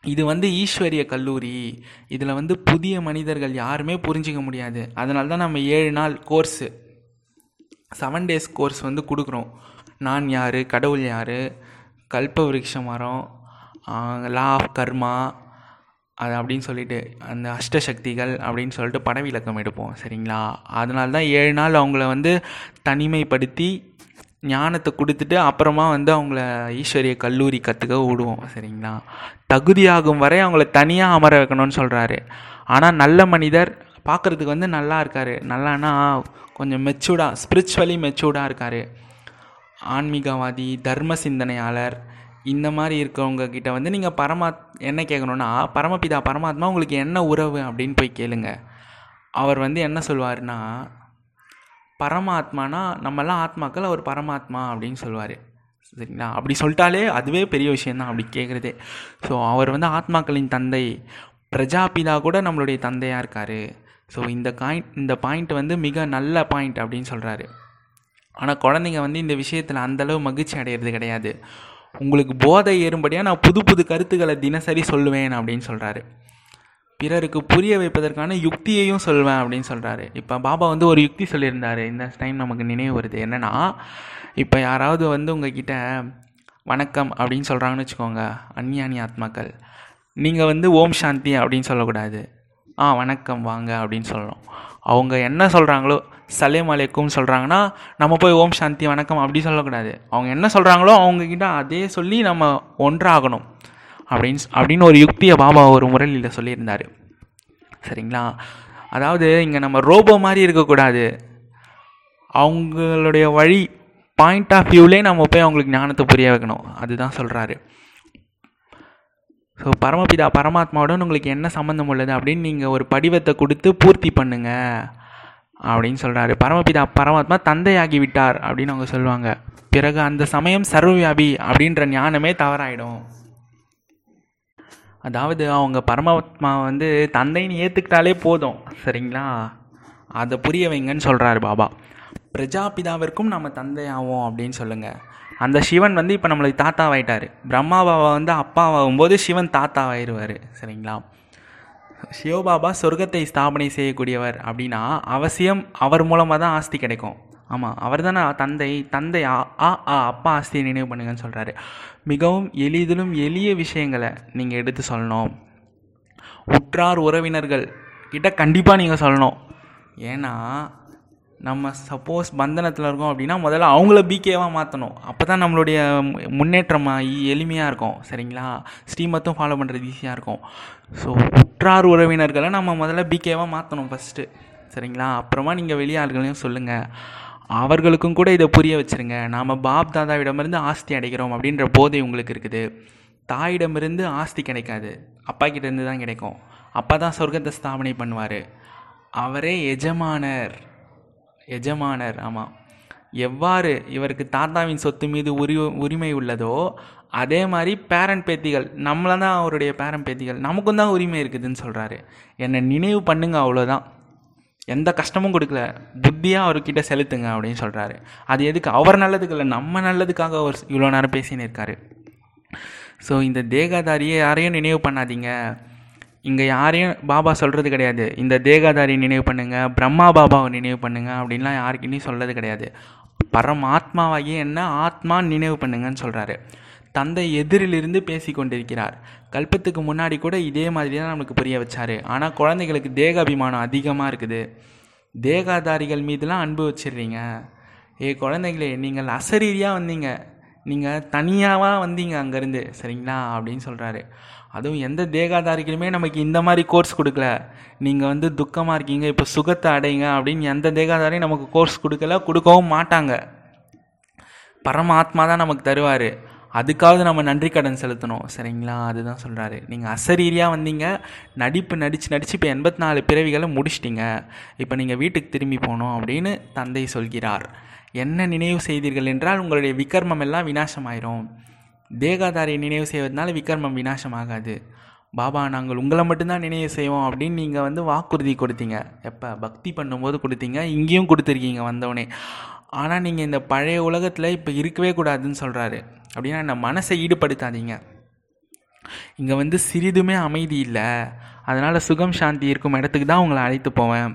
இது வந்து ஈஸ்வரிய கல்லூரி. இதில் வந்து புதிய மனிதர்கள் யாருமே புரிஞ்சிக்க முடியாது. அதனால தான் நம்ம ஏழு நாள் கோர்ஸு. செவன் டேஸ் கோர்ஸ் வந்து கொடுக்குறோம். நான் யார்? கடவுள் யார்? கல்ப மரம் லா ஆஃப் கர்மா அது அப்படின்னு சொல்லிட்டு அந்த அஷ்டசக்திகள் அப்படின்னு சொல்லிட்டு படவிலக்கம் எடுப்போம் சரிங்களா? அதனால தான் ஏழு நாள் அவங்கள வந்து தனிமைப்படுத்தி ஞானத்தை கொடுத்துட்டு அப்புறமா வந்து அவங்கள ஈஸ்வரிய கல்லூரி கற்றுக்க விடுவோம் சரிங்களா? தகுதியாகும் வரை அவங்கள தனியாக அமர வைக்கணும்னு சொல்கிறாரு ஆனால் நல்ல மனிதர் பார்க்குறதுக்கு வந்து நல்லா இருக்கார். நல்லானா கொஞ்சம் மெச்சூர்டாக ஸ்பிரிச்சுவலி மெச்சூர்டாக இருக்கார். ஆன்மீகவாதி தர்ம சிந்தனையாளர் இந்த மாதிரி இருக்கவங்க கிட்ட வந்து நீங்கள் பரமாத் என்ன கேட்கணுன்னா பரமபிதா பரமாத்மா உங்களுக்கு என்ன உறவு அப்படின்னு போய் கேளுங்க. அவர் வந்து என்ன சொல்வார்னா பரமாத்மானா நம்மெல்லாம் ஆத்மாக்கள் அவர் பரமாத்மா அப்படின்னு சொல்லுவார் சரிங்களா? அப்படி சொல்லிட்டாலே அதுவே பெரிய விஷயந்தான் அப்படி கேட்குறதே ஸோ அவர் வந்து ஆத்மாக்களின் தந்தை பிரஜாபிதா கூட நம்மளுடைய தந்தையாக இருக்கார். ஸோ இந்த காயின் இந்த பாயிண்ட் வந்து மிக நல்ல பாயிண்ட் அப்படின்னு சொல்கிறாரு ஆனால் குழந்தைங்க வந்து இந்த விஷயத்தில் அந்தளவு மகிழ்ச்சி அடையிறது கிடையாது. உங்களுக்கு போதை ஏறும்படியாக நான் புது புது கருத்துக்களை தினசரி சொல்லுவேன் அப்படின்னு சொல்கிறாரு பிறருக்கு புரிய வைப்பதற்கான யுக்தியையும் சொல்வேன் அப்படின்னு சொல்கிறாரு இப்போ பாபா வந்து ஒரு யுக்தி சொல்லியிருந்தார். இந்த டைம் நமக்கு நினைவு வருது. என்னென்னா இப்போ யாராவது வந்து உங்ககிட்ட வணக்கம் அப்படின்னு சொல்கிறாங்கன்னு வச்சுக்கோங்க அந்நியானி ஆத்மாக்கள். நீங்கள் வந்து ஓம் சாந்தி அப்படின்னு சொல்லக்கூடாது. ஆ வணக்கம் வாங்க அப்படின்னு சொல்லணும். அவங்க என்ன சொல்கிறாங்களோ சலேம் அலைக்கும் சொல்கிறாங்கன்னா நம்ம போய் ஓம் சாந்தி வணக்கம் அப்படி சொல்லக்கூடாது. அவங்க என்ன சொல்கிறாங்களோ அவங்கக்கிட்ட அதே சொல்லி நம்ம ஒன்றாகணும். அப்படின்னு அப்படின்னு ஒரு யுக்தியை பாபா ஒரு முறையில் சொல்லியிருந்தார். சரிங்களா? அதாவது இங்கே நம்ம ரோபோ மாதிரி இருக்கக்கூடாது. அவங்களுடைய வழி பாயிண்ட் ஆஃப் வியூலே நம்ம போய் அவங்களுக்கு ஞானத்தை புரிய வைக்கணும். அதுதான் சொல்கிறாரு ஸோ பரமபிதா பரமாத்மாவுடன் உங்களுக்கு என்ன சம்மந்தம் உள்ளது அப்படின்னு நீங்கள் ஒரு படிவத்தை கொடுத்து பூர்த்தி பண்ணுங்கள் அப்படின்னு சொல்கிறாரு பரமபிதா பரமாத்மா தந்தையாகி விட்டார் அப்படின்னு அவங்க சொல்லுவாங்க. பிறகு அந்த சமயம் சர்வவியாபி அப்படின்ற ஞானமே தவறாயிடும். அதாவது அவங்க பரமாத்மா வந்து தந்தைன்னு ஏற்றுக்கிட்டாலே போதும். சரிங்களா? அதை புரிய வைங்கன்னு சொல்கிறாரு பாபா. பிரஜாபிதாவிற்கும் நம்ம தந்தையாவோம் அப்படின்னு சொல்லுங்கள் அந்த சிவன் வந்து இப்போ நம்மளுக்கு தாத்தாவாயிட்டார். பிரம்மாபாவை வந்து அப்பாவாகும்போது சிவன் தாத்தாவாயிருவார். சரிங்களா? சிவபாபா சொர்க்கத்தை ஸ்தாபனை செய்யக்கூடியவர் அப்படின்னா அவசியம் அவர் மூலமாக தான் ஆஸ்தி கிடைக்கும். ஆமாம் அவர் தானே தந்தை தந்தை ஆ ஆ ஆ அப்பா ஆஸ்தியை நினைவு பண்ணுங்கன்னு சொல்கிறாரு மிகவும் எளிதிலும் எளிய விஷயங்களை நீங்கள் எடுத்து சொல்லணும். உற்றார் உறவினர்கள் கிட்ட கண்டிப்பாக நீங்கள் சொல்லணும். ஏன்னா நம்ம சப்போஸ் பந்தனத்தில் இருக்கோம் அப்படின்னா முதல்ல அவங்கள பிகேவாக மாற்றணும் அப்போ தான் நம்மளுடைய முன்னேற்றமாக எளிமையாக இருக்கும். சரிங்களா? ஸ்ரீமத்தும் ஃபாலோ பண்ணுறது ஈஸியாக இருக்கும். ஸோ உற்றார் உறவினர்களை நம்ம முதல்ல பிகேவாக மாற்றணும் ஃபஸ்ட்டு சரிங்களா? அப்புறமா நீங்கள் வெளியாள்களையும் சொல்லுங்கள் அவர்களுக்கும் கூட இதை புரிய வச்சுருங்க. நாம் பாப் தாதாவிடமிருந்து ஆஸ்தி அடைக்கிறோம் அப்படின்ற போதை உங்களுக்கு இருக்குது. தாயிடமிருந்து ஆஸ்தி கிடைக்காது. அப்பா கிட்டேருந்து தான் கிடைக்கும். அப்பா தான் சொர்க்கத்தை ஸ்தாபனை பண்ணுவார். அவரே எஜமானர். எஜமானர் ஆமாம் எவ்வாறு இவருக்கு தாத்தாவின் சொத்து மீது உரி உரிமை உள்ளதோ அதே மாதிரி பேரன் பேத்திகள் நம்மள தான் அவருடைய பேரன் பேத்திகள் நமக்கும் தான் உரிமை இருக்குதுன்னு சொல்கிறாரு என்னை நினைவு பண்ணுங்க அவ்வளோதான் எந்த கஷ்டமும் கொடுக்கல. புத்தியாக அவர்கிட்ட செலுத்துங்க அப்படின்னு சொல்கிறாரு அது எதுக்கு? அவர் நல்லதுக்கு இல்லை நம்ம நல்லதுக்காக அவர் இவ்வளோ நேரம் பேசின்னு இருக்காரு. ஸோ இந்த தேகாதாரியை யாரையும் நினைவு பண்ணாதீங்க. இங்கே யாரையும் பாபா சொல்கிறது கிடையாது. இந்த தேகாதாரி நினைவு பண்ணுங்கள் பிரம்மா பாபாவை நினைவு பண்ணுங்க அப்படின்லாம் யாருக்கிட்டையும் சொல்கிறது கிடையாது. பரமாத்மாவாகிய என்ன? ஆத்மா நினைவு பண்ணுங்கன்னு சொல்கிறாரு தந்தை எதிரிலிருந்து பேசி கொண்டிருக்கிறார். கல்பத்துக்கு முன்னாடி கூட இதே மாதிரி தான் நம்மளுக்கு புரிய வச்சார். ஆனால் குழந்தைகளுக்கு தேக அபிமானம் அதிகமாக இருக்குது. தேகாதாரிகள் மீதுலாம் அன்பு வச்சிடுறீங்க. ஏ குழந்தைகளே நீங்கள் அசரீரியாக வந்தீங்க. நீங்கள் தனியாவா வந்தீங்க அங்கேருந்து. சரிங்களா? அப்படின்னு சொல்கிறாரு அதுவும் எந்த தேகாதாரிக்குமே நமக்கு இந்த மாதிரி கோர்ஸ் கொடுக்கல. நீங்கள் வந்து துக்கமாக இருக்கீங்க இப்போ சுகத்தை அடைங்க அப்படின்னு எந்த தேகாதாரியும் நமக்கு கோர்ஸ் கொடுக்கல கொடுக்கவும் மாட்டாங்க. பரமாத்மா தான் நமக்கு தருவார். அதுக்காவது நம்ம நன்றி கடன் செலுத்தணும். சரிங்களா? அதுதான் சொல்கிறாரு நீங்கள் அசரீரியாக வந்தீங்க நடிப்பு நடித்து நடித்து இப்போ எண்பத்தி நாலு பிறவிகளை முடிச்சிட்டிங்க. இப்போ நீங்கள் வீட்டுக்கு திரும்பி போகணும் அப்படின்னு தந்தை சொல்கிறார். என்ன நினைவு செய்தீர்கள் என்றால் உங்களுடைய விக்ரமம் எல்லாம் வினாசமாயிரும் தேகாதாரியை நினைவு செய்வதனால விக்ரமம் விநாசமாகாது. பாபா நாங்கள் உங்களை மட்டும்தான் நினைவு செய்வோம் அப்படின்னு நீங்கள் வந்து வாக்குறுதி கொடுத்தீங்க. எப்போ? பக்தி பண்ணும்போது கொடுத்தீங்க. இங்கேயும் கொடுத்துருக்கீங்க வந்தவொடனே. ஆனால் நீங்கள் இந்த பழைய உலகத்தில் இப்போ இருக்கவே கூடாதுன்னு சொல்கிறாரு அப்படின்னா இந்த மனசை ஈடுபடுத்தாதீங்க. இங்கே வந்து சிறிதுமே அமைதி இல்லை. அதனால் சுகம் சாந்தி இருக்கும் இடத்துக்கு தான் உங்களை அழைத்து போவேன்.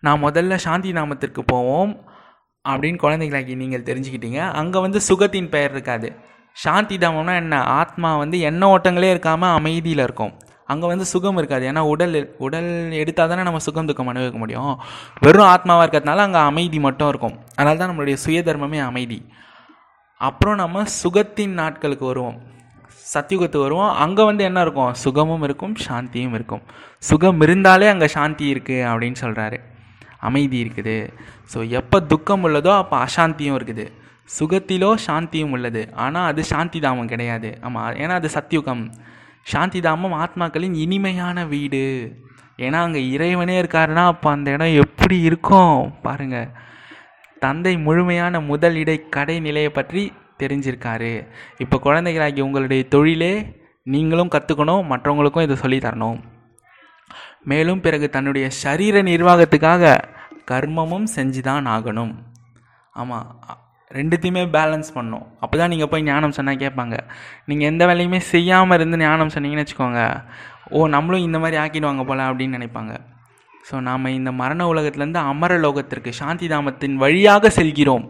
நான் முதல்ல சாந்தி நாமத்திற்கு போவோம். அப்படின்னு குழந்தைகளாக்கி நீங்கள் தெரிஞ்சுக்கிட்டீங்க. அங்கே வந்து சுகத்தின் பெயர் இருக்காது. சாந்தி தாமம்னா என்ன? ஆத்மா வந்து எண்ண ஓட்டங்களே இருக்காமல் அமைதியில் இருக்கும். அங்கே வந்து சுகம் இருக்காது. ஏன்னா உடல் உடல் எடுத்தால் தானே நம்ம சுகம் துக்கம் அனுபவிக்க முடியும். வெறும் ஆத்மாவாக இருக்கிறதுனால அங்கே அமைதி மட்டும் இருக்கும். அதனால தான் நம்மளுடைய சுயதர்மமே அமைதி. அப்புறம் நம்ம சுகத்தின் நாட்களுக்கு வருவோம். சத்தியுகத்துக்கு வருவோம். அங்கே வந்து என்ன இருக்கும்? சுகமும் இருக்கும் சாந்தியும் இருக்கும். சுகம் இருந்தாலே அங்கே சாந்தி இருக்குது அப்படின்னு சொல்கிறாரு அமைதி இருக்குது. ஸோ எப்போ துக்கம் உள்ளதோ அப்போ அசாந்தியும் இருக்குது. சுகத்திலோ சாந்தியும் உள்ளது. ஆனால் அது சாந்தி தாமம் கிடையாது. ஆமாம் ஏன்னா அது சத்தியுகம். சாந்தி தாமம் ஆத்மாக்களின் இனிமையான வீடு. ஏன்னா அங்கே இறைவனே இருக்காருன்னா அப்போ அந்த இடம் எப்படி இருக்கும்? பாருங்கள் தந்தை முழுமையான முதல் இடை கடை நிலையை பற்றி தெரிஞ்சிருக்காரு. இப்போ குழந்தைகளாகி உங்களுடைய தொழிலே நீங்களும் கற்றுக்கணும் மற்றவங்களுக்கும் இதை சொல்லித்தரணும் மேலும் பிறகு தன்னுடைய சரீர நிர்வாகத்துக்காக கர்மமும் செஞ்சு தான் ஆகணும். ஆமாம் ரெண்டுத்தையுமே பேலன்ஸ் பண்ணணும். அப்போ தான் நீங்கள் போய் ஞானம் சொன்னால் கேட்பாங்க. நீங்கள் எந்த வேலையுமே செய்யாமல் இருந்து ஞானம் சொன்னீங்கன்னு வச்சுக்கோங்க ஓ நம்மளும் இந்த மாதிரி ஆக்கிடுவாங்க போல் அப்படின்னு நினைப்பாங்க. ஸோ நாம் இந்த மரண உலகத்துலேருந்து அமர லோகத்திற்கு சாந்தி தாமத்தின் வழியாக செல்கிறோம்.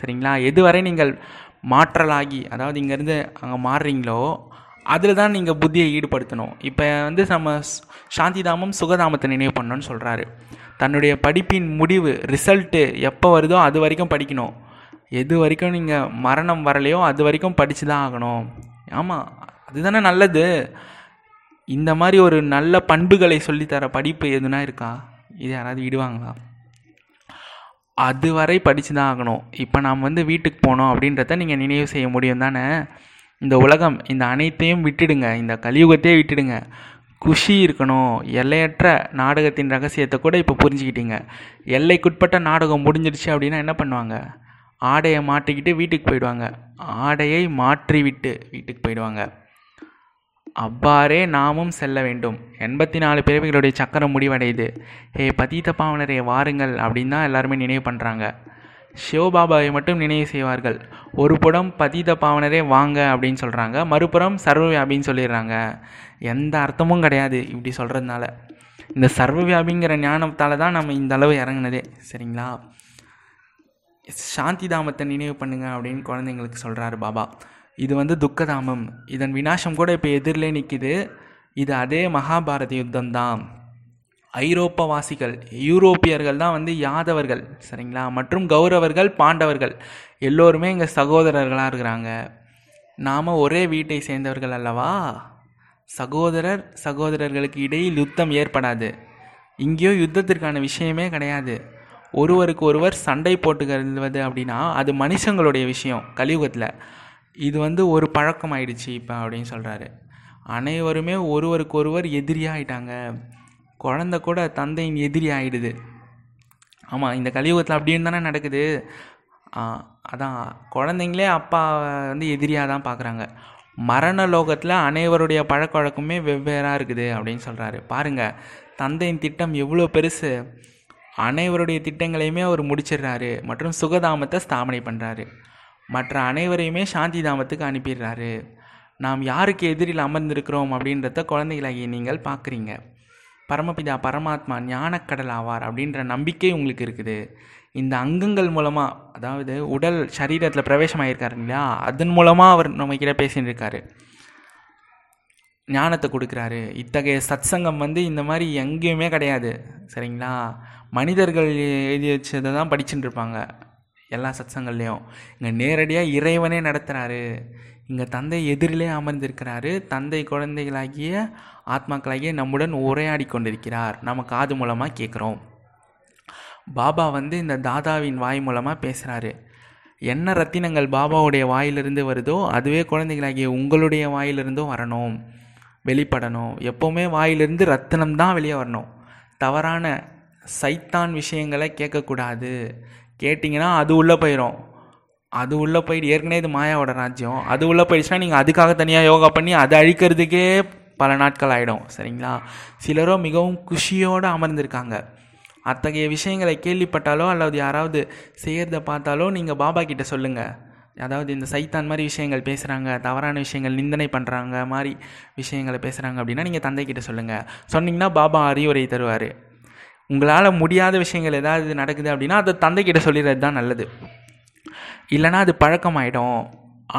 சரிங்களா? எதுவரை நீங்கள் மாற்றலாகி அதாவது இங்கேருந்து அங்கே மாறுறீங்களோ அதில் தான் நீங்கள் புத்தியை ஈடுபடுத்தணும். இப்போ வந்து நம்ம சாந்திதாமம் சுகதாமத்தை நினைவு பண்ணணும்னு சொல்கிறாரு தன்னுடைய படிப்பின் முடிவு ரிசல்ட்டு எப்போ வருதோ அது வரைக்கும் படிக்கணும். எது வரைக்கும் நீங்கள் மரணம் வரலையோ அது வரைக்கும் படித்து தான் ஆகணும். ஆமாம் அதுதானே நல்லது. இந்த மாதிரி ஒரு நல்ல பண்புகளை சொல்லித்தர படிப்பு எதுனா இருக்கா? இது யாராவது விடுவாங்களா அதுவரை படித்து தான் ஆகணும். இப்போ நாம் வந்து வீட்டுக்கு போனோம் அப்படின்றத நீங்கள் நினைவு செய்ய முடியும் தானே? இந்த உலகம் இந்த அனைத்தையும் விட்டுடுங்க. இந்த கலியுகத்தையே விட்டுடுங்க. குஷி இருக்கணும். எல்லையற்ற நாடகத்தின் ரகசியத்தை கூட இப்போ புரிஞ்சுக்கிட்டீங்க. எல்லைக்குட்பட்ட நாடகம் முடிஞ்சிடுச்சு அப்படின்னா என்ன பண்ணுவாங்க? ஆடையை மாட்டிக்கிட்டு வீட்டுக்கு போயிடுவாங்க. ஆடையை மாற்றிவிட்டு வீட்டுக்கு போயிடுவாங்க. அவ்வாறே நாமும் செல்ல வேண்டும். எண்பத்தி நாலு பிறவிகளுடைய சக்கரம் முடிவடையுது. ஹே பதீத பாவனரே வாருங்கள் அப்படின்னு தான் எல்லாருமே நினைவு பண்ணுறாங்க சிவபாபாவை மட்டும் நினைவு செய்வார்கள். ஒரு புறம் பதீத பாவனரே வாங்க அப்படின்னு சொல்கிறாங்க மறுபுறம் சர்வவியாபின்னு சொல்லிடுறாங்க. எந்த அர்த்தமும் கிடையாது இப்படி சொல்கிறதுனால இந்த சர்வவியாபிங்கிற ஞானத்தால் தான் நம்ம இந்த அளவு இறங்குனதே. சரிங்களா? சாந்தி தாமத்தை நினைவு பண்ணுங்க அப்படின்னு குழந்தைங்களுக்கு சொல்கிறாரு பாபா. இது வந்து துக்கதாமம். இதன் வினாசம் கூட இப்போ எதிரிலே நிற்கிது இது அதே மகாபாரத யுத்தம் தான் ஐரோப்பவாசிகள் யூரோப்பியர்கள் தான் வந்து யாதவர்கள் சரிங்களா? மற்றும் கௌரவர்கள் பாண்டவர்கள். எல்லோருமே இங்கே சகோதரர்களாக இருக்கிறாங்க. நாம் ஒரே வீட்டை சேர்ந்தவர்கள் அல்லவா? சகோதரர் சகோதரர்களுக்கு இடையில் யுத்தம் ஏற்படாது. இங்கேயோ யுத்தத்திற்கான விஷயமே கிடையாது. ஒருவருக்கு ஒருவர் சண்டை போட்டுக்கிறது அப்படின்னா அது மனுஷங்களுடைய விஷயம் கலியுகத்தில். இது வந்து ஒரு பழக்கம் ஆயிடுச்சு இப்போ அப்படின்னு சொல்கிறாரு அனைவருமே ஒருவருக்கு ஒருவர் எதிரியாகிட்டாங்க குழந்த கூட தந்தையின் எதிரி ஆகிடுது ஆமாம் இந்த கலியுகத்தில் அப்படின்னு தானே நடக்குது. அதான் குழந்தைங்களே அப்பா வந்து எதிரியாக தான் பார்க்குறாங்க மரண லோகத்தில் அனைவருடைய பழக்க வழக்கமே வெவ்வேறாக இருக்குது அப்படின்னு சொல்கிறாரு பாருங்கள் தந்தையின் திட்டம் எவ்வளோ பெருசு. அனைவருடைய திட்டங்களையுமே அவர் முடிச்சிடுறாரு. மற்றும் சுகதாமத்தை ஸ்தாபனை பண்ணுறாரு மற்ற அனைவரையுமே சாந்தி தாமத்துக்கு அனுப்பிடுறாரு. நாம் யாருக்கு எதிரில் அமர்ந்திருக்கிறோம் அப்படின்றத குழந்தைகளாகிய நீங்கள் பார்க்குறீங்க பரமபிதா பரமாத்மா ஞானக்கடல் ஆவார் அப்படின்ற நம்பிக்கை உங்களுக்கு இருக்குது. இந்த அங்கங்கள் மூலமாக அதாவது உடல் சரீரத்தில் பிரவேசமாயிருக்காரு இல்லையா? அதன் மூலமாக அவர் நம்ம கிட்ட பேசின்னு இருக்காரு ஞானத்தை கொடுக்குறாரு. இத்தகைய சத்சங்கம் வந்து இந்த மாதிரி எங்கேயுமே கிடையாது. சரிங்களா? மனிதர்கள் எழுதி வச்சதை தான் படிச்சுட்டு இருப்பாங்க எல்லா சத்சங்கள்லேயும். இங்கே நேரடியாக இறைவனே நடத்துகிறாரு இங்கே தந்தை எதிரிலே அமர்ந்திருக்கிறாரு. தந்தை குழந்தைகளாகிய ஆத்மாக்களாகிய நம்முடன் உரையாடி கொண்டிருக்கிறார் நம்ம காது மூலமாக கேட்குறோம் பாபா வந்து இந்த தாதாவின் வாய் மூலமாக பேசுகிறாரு என்ன ரத்தினங்கள் பாபாவுடைய வாயிலிருந்து வருதோ அதுவே குழந்தைகளாகிய உங்களுடைய வாயிலிருந்தும் வரணும். வெளிப்படணும். எப்போவுமே வாயிலிருந்து ரத்தினம் தான் வெளியே வரணும். தவறான சைத்தான் விஷயங்களை கேட்கக்கூடாது. கேட்டிங்கன்னா அது உள்ளே போயிடும் அது உள்ளே போயிட்டு ஏற்கனவே இது மாயாவோட ராஜ்யம். அது உள்ளே போயிடுச்சுன்னா நீங்கள் அதுக்காக தனியாக யோகா பண்ணி அதை அழிக்கிறதுக்கே பல நாட்கள் ஆகிடும் சரிங்களா? சிலரோ மிகவும் குஷியோடு அமர்ந்திருக்காங்க. அத்தகைய விஷயங்களை கேள்விப்பட்டாலோ அல்லது யாராவது செய்கிறத பார்த்தாலோ நீங்கள் பாபா கிட்டே சொல்லுங்கள் அதாவது இந்த சைத்தான் மாதிரி விஷயங்கள் பேசுகிறாங்க தவறான விஷயங்கள் நிந்தனை பண்ணுறாங்க மாதிரி விஷயங்களை பேசுகிறாங்க அப்படின்னா நீங்கள் தந்தைக்கிட்ட சொல்லுங்கள் சொன்னீங்கன்னா பாபா அறிவுரை தருவார். உங்களால் முடியாத விஷயங்கள் ஏதாவது நடக்குது அப்படின்னா அதை தந்தைக்கிட்ட சொல்லிடுறது தான் நல்லது. இல்லைனா அது பழக்கமாயிடும்.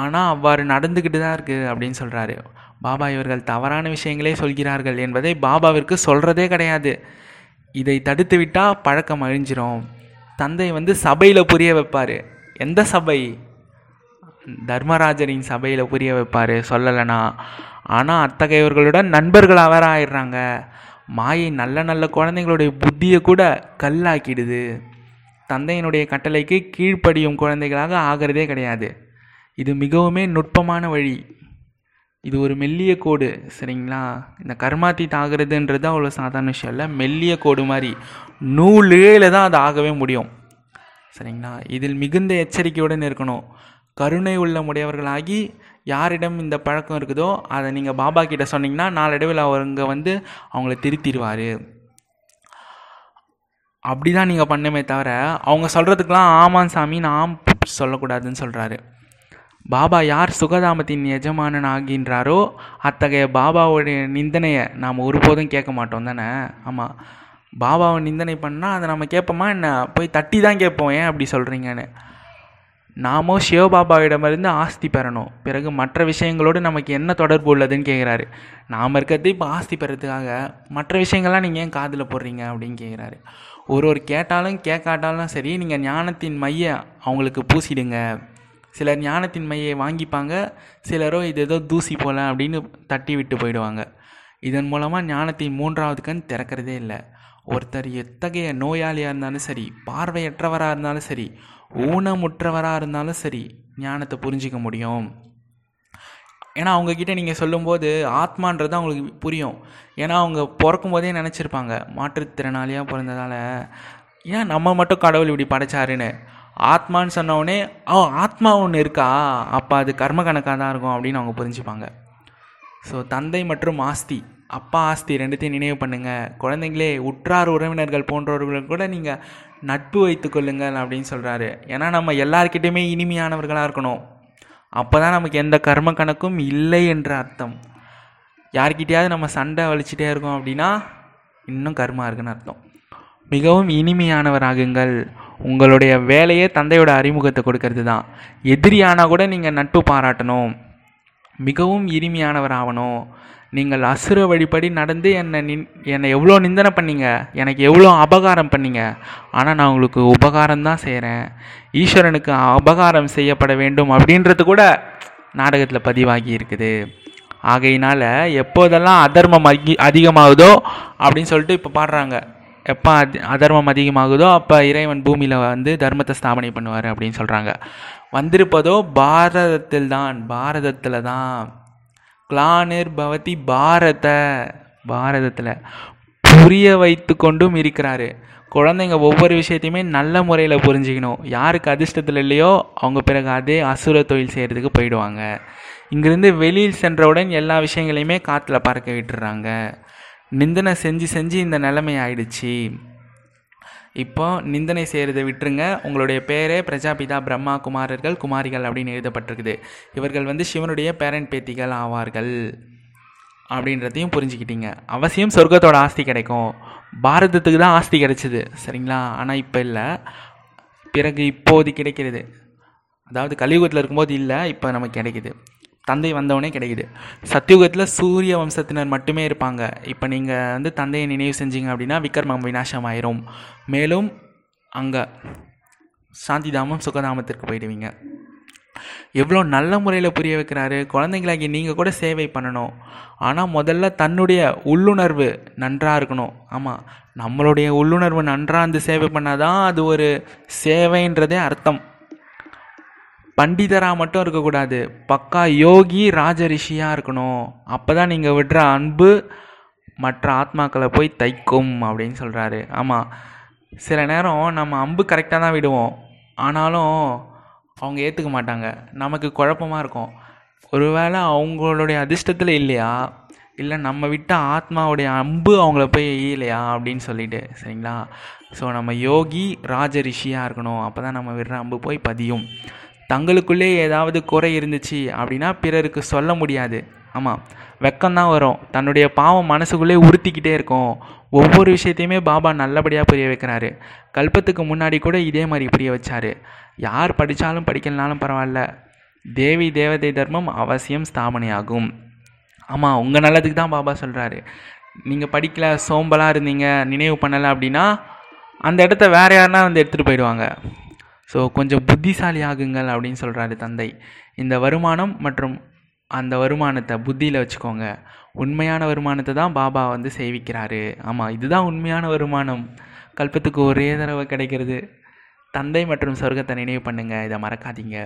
ஆனால் அவ்வாறு நடந்துக்கிட்டு தான் இருக்குது அப்படின்னு சொல்கிறாரு பாபா இவர்கள் தவறான விஷயங்களே சொல்கிறார்கள் என்பதை பாபாவிற்கு சொல்கிறதே கிடையாது. இதை தடுத்து விட்டால் பழக்கம் அழிஞ்சிரும். தந்தை வந்து சபையில் புரிய வைப்பார். எந்த சபை? தர்மராஜரின் சபையில் புரிய வைப்பார் சொல்லலைனா. ஆனால் அத்தகையவர்களுடன் நண்பர்கள் அவராயிடுறாங்க. மாயை நல்ல நல்ல குழந்தைங்களுடைய புத்தியை கூட கல்லாக்கிடுது. தந்தையினுடைய கட்டளைக்கு கீழ்ப்படியும் குழந்தைகளாக ஆகிறதே கிடையாது. இது மிகவுமே நுட்பமான வழி. இது ஒரு மெல்லிய கோடு சரிங்களா? இந்த கர்மாத்தி தாகிறதுன்றது அவ்வளோ சாதாரண விஷயம் இல்லை. மெல்லிய கோடு மாதிரி. நூலேல தான் அது ஆகவே முடியும். சரிங்களா? இதில் மிகுந்த எச்சரிக்கையுடன் இருக்கணும். கருணை உள்ள முடையவர்களாகி யாரிடம் இந்த பழக்கம் இருக்குதோ அதை நீங்கள் பாபா கிட்ட சொன்னீங்கன்னா நாளடைவில் அவருங்க வந்து அவங்கள திருத்திடுவார். அப்படி தான் நீங்கள் பண்ணுமே தவிர அவங்க சொல்கிறதுக்கெலாம் ஆமான் சாமி நான் சொல்லக்கூடாதுன்னு சொல்கிறாரு பாபா யார் சுகதாமத்தின் எஜமானன் ஆகின்றாரோ அத்தகைய பாபாவுடைய நிந்தனையை நாம் ஒருபோதும் கேட்க மாட்டோம் தானே? ஆமாம் பாபாவை நிந்தனை பண்ணால் அதை நம்ம கேட்போமா என்ன? போய் தட்டி தான் கேட்போம் ஏன் அப்படி சொல்கிறீங்கன்னு நாமோ சிவபாபாவிடமிருந்து ஆஸ்தி பெறணும். பிறகு மற்ற விஷயங்களோடு நமக்கு என்ன தொடர்பு உள்ளதுன்னு கேட்குறாரு. நாம் இருக்கிறது இப்போ ஆஸ்தி பெறதுக்காக மற்ற விஷயங்கள்லாம் நீங்கள் ஏன் காதில் போடுறீங்க அப்படின்னு கேட்குறாரு. ஒரு ஒரு கேட்டாலும் கேட்காட்டாலும் சரி நீங்கள் ஞானத்தின் மைய அவங்களுக்கு பூசிடுங்க. சிலர் ஞானத்தின் மையை வாங்கிப்பாங்க சிலரோ இது ஏதோ தூசி போல அப்படின்னு தட்டி விட்டு போயிடுவாங்க. இதன் மூலமாக ஞானத்தின் மூன்றாவது கண் திறக்கிறதே இல்லை. ஒருத்தர் எத்தகைய நோயாளியாக இருந்தாலும் சரி பார்வையற்றவராக இருந்தாலும் சரி ஊனமுற்றவராக இருந்தாலும் சரி ஞானத்தை புரிஞ்சிக்க முடியும். ஏன்னா அவங்கக்கிட்ட நீங்கள் சொல்லும்போது ஆத்மான்றது அவங்களுக்கு புரியும். ஏன்னா அவங்க பிறக்கும் போதே நினச்சிருப்பாங்க மாற்றுத்திறனாளியாக பிறந்ததால். ஏன் நம்ம மட்டும் கடவுள் இப்படி படைச்சாருன்னு? ஆத்மான்னு சொன்னோடனே ஓ ஆத்மா ஒன்று இருக்கா? அப்போ அது கர்ம கணக்காக தான் இருக்கும் அப்படின்னு அவங்க புரிஞ்சுப்பாங்க. ஸோ தந்தை மற்றும் ஆஸ்தி. அப்பா ஆஸ்தி ரெண்டுத்தையும் நினைவு பண்ணுங்கள் குழந்தைங்களே உற்றார் உறவினர்கள் போன்றவர்கள் கூட நீங்கள் நட்பு வைத்து கொள்ளுங்கள் அப்படின்னு சொல்கிறாரு ஏன்னா நம்ம எல்லாருக்கிட்டேயுமே இனிமையானவர்களாக இருக்கணும். அப்போ தான் நமக்கு எந்த கர்ம கணக்கும் இல்லை என்ற அர்த்தம். யார்கிட்டையாவது நம்ம சண்டை வலிச்சிட்டே இருக்கோம் அப்படின்னா இன்னும் கர்மா இருக்குன்னு அர்த்தம். மிகவும் இனிமையானவராகுங்கள். உங்களுடைய வேலையே தந்தையோட அறிமுகத்தை கொடுக்கறது தான் எதிரியானால் கூட நீங்கள் நட்பு பாராட்டணும். மிகவும் இனிமையானவர் ஆகணும் நீங்கள் அசுர வழிபடி நடந்து என்னை நின் என்னை எவ்வளோ நிந்தனை பண்ணீங்க? எனக்கு எவ்வளோ அபகாரம் பண்ணீங்க? ஆனால் நான் உங்களுக்கு உபகாரம் தான் செய்கிறேன் ஈஸ்வரனுக்கு அபகாரம் செய்யப்பட வேண்டும் அப்படின்றது கூட நாடகத்தில் பதிவாகி இருக்குது. ஆகையினால் எப்போதெல்லாம் அதர்மம் அதி அதிகமாகுதோ அப்படின்னு சொல்லிட்டு இப்போ பாடுறாங்க. எப்போ அதர்மம் அதிகமாகுதோ அப்போ இறைவன் பூமியில் வந்து தர்மத்தை ஸ்தாபனை பண்ணுவார் அப்படின்னு சொல்கிறாங்க வந்திருப்பதோ பாரதத்தில் தான் பாரதத்தில் தான். கிளானிர் பவதி பாரத. பாரதத்தில் புரிய வைத்து கொண்டும் இருக்கிறாரு. குழந்தைங்க ஒவ்வொரு விஷயத்தையுமே நல்ல முறையில் புரிஞ்சுக்கணும். யாருக்கு அதிர்ஷ்டத்தில் இல்லையோ அவங்க பிறகு அதே அசுர தொழில் செய்கிறதுக்கு போயிடுவாங்க. இங்கிருந்து வெளியில் சென்றவுடன் எல்லா விஷயங்களையுமே காற்றுல பறக்க விட்டுறாங்க. நிந்தனை செஞ்சு செஞ்சு இந்த நிலைமை ஆயிடுச்சு. இப்போ நிந்தனை செய்கிறத விட்டுருங்க. உங்களுடைய பேரே பிரஜாபிதா பிரம்மா குமாரர்கள் குமாரிகள் அப்படின்னு எழுதப்பட்டிருக்குது. இவர்கள் வந்து சிவனுடைய பேரன் பேத்திகள் ஆவார்கள் அப்படின்றதையும் புரிஞ்சுக்கிட்டீங்க. அவசியம் சொர்க்கத்தோட ஆஸ்தி கிடைக்கும். பாரதத்துக்கு தான் ஆஸ்தி கிடைச்சிது சரிங்களா? ஆனால் இப்போ இல்லை. பிறகு இப்போது கிடைக்கிறது. அதாவது கலியுகத்தில் இருக்கும்போது இல்லை இப்போ நமக்கு கிடைக்குது. தந்தை வந்தவனே கிடைக்குது. சத்தியுகத்தில் சூரிய வம்சத்தினர் மட்டுமே இருப்பாங்க. இப்போ நீங்கள் வந்து தந்தையை நினைவு செஞ்சீங்க அப்படின்னா விக்ரமம் விநாசம் ஆயிரும் மேலும் அங்கே சாந்திதாமம் சுகதாமத்திற்கு போயிடுவீங்க. எவ்வளோ நல்ல முறையில் புரிய வைக்கிறாரு. குழந்தைங்களாகி நீங்கள் கூட சேவை பண்ணணும். ஆனால் முதல்ல தன்னுடைய உள்ளுணர்வு நன்றாக இருக்கணும். ஆமாம் நம்மளுடைய உள்ளுணர்வு நன்றாக இருந்து சேவை பண்ணாதான் அது ஒரு சேவைன்றதே அர்த்தம். பண்டிதராக மட்டும் இருக்கக்கூடாது. பக்கா யோகி ராஜரிஷியாக இருக்கணும். அப்போ தான் நீங்கள் விடுற அன்பு மற்ற ஆத்மாக்களை போய் தைக்கும் அப்படின்னு சொல்கிறாரு ஆமாம் சில நேரம் நம்ம அம்பு கரெக்டாக தான் விடுவோம். ஆனாலும் அவங்க ஏற்றுக்க மாட்டாங்க. நமக்கு குழப்பமாக இருக்கும். ஒருவேளை அவங்களுடைய அதிர்ஷ்டத்தில் இல்லையா? இல்லை நம்ம விட்ட ஆத்மாவுடைய அம்பு அவங்கள போய் இல்லையா அப்படின்னு சொல்லிட்டு. சரிங்களா? ஸோ நம்ம யோகி ராஜரிஷியாக இருக்கணும். அப்போ தான் நம்ம விடுற அம்பு போய் பதியும். தங்களுக்குள்ளே ஏதாவது குறை இருந்துச்சு அப்படின்னா பிறருக்கு சொல்ல முடியாது. ஆமாம் வெக்கம்தான் வரும். தன்னுடைய பாவம் மனசுக்குள்ளே உறுத்திக்கிட்டே இருக்கும். ஒவ்வொரு விஷயத்தையுமே பாபா நல்லபடியாக புரிய வைக்கிறாரு. கல்பத்துக்கு முன்னாடி கூட இதே மாதிரி புரிய வச்சாரு. யார் படித்தாலும் படிக்கலனாலும் பரவாயில்ல. தேவி தேவதை தர்மம் அவசியம் ஸ்தாபனையாகும். ஆமாம் உங்கள் நல்லதுக்கு தான் பாபா சொல்கிறாரு நீங்கள் படிக்கல சோம்பலாக இருந்தீங்க நினைவு பண்ணலை அப்படின்னா அந்த இடத்த வேறு யாருனா வந்து எடுத்துகிட்டு போயிடுவாங்க. ஸோ கொஞ்சம் புத்திசாலி ஆகுங்கள் அப்படின்னு சொல்கிறாரு தந்தை. இந்த வருமானம் மற்றும் அந்த வருமானத்தை புத்தியில் வச்சுக்கோங்க. உண்மையான வருமானத்தை தான் பாபா வந்து சேவிக்கிறாரு. ஆமாம் இதுதான் உண்மையான வருமானம். கல்பத்துக்கு ஒரே தடவை கிடைக்கிறது. தந்தை மற்றும் சொர்க்கத்தை நினைவு பண்ணுங்கள் இதை மறக்காதீங்க.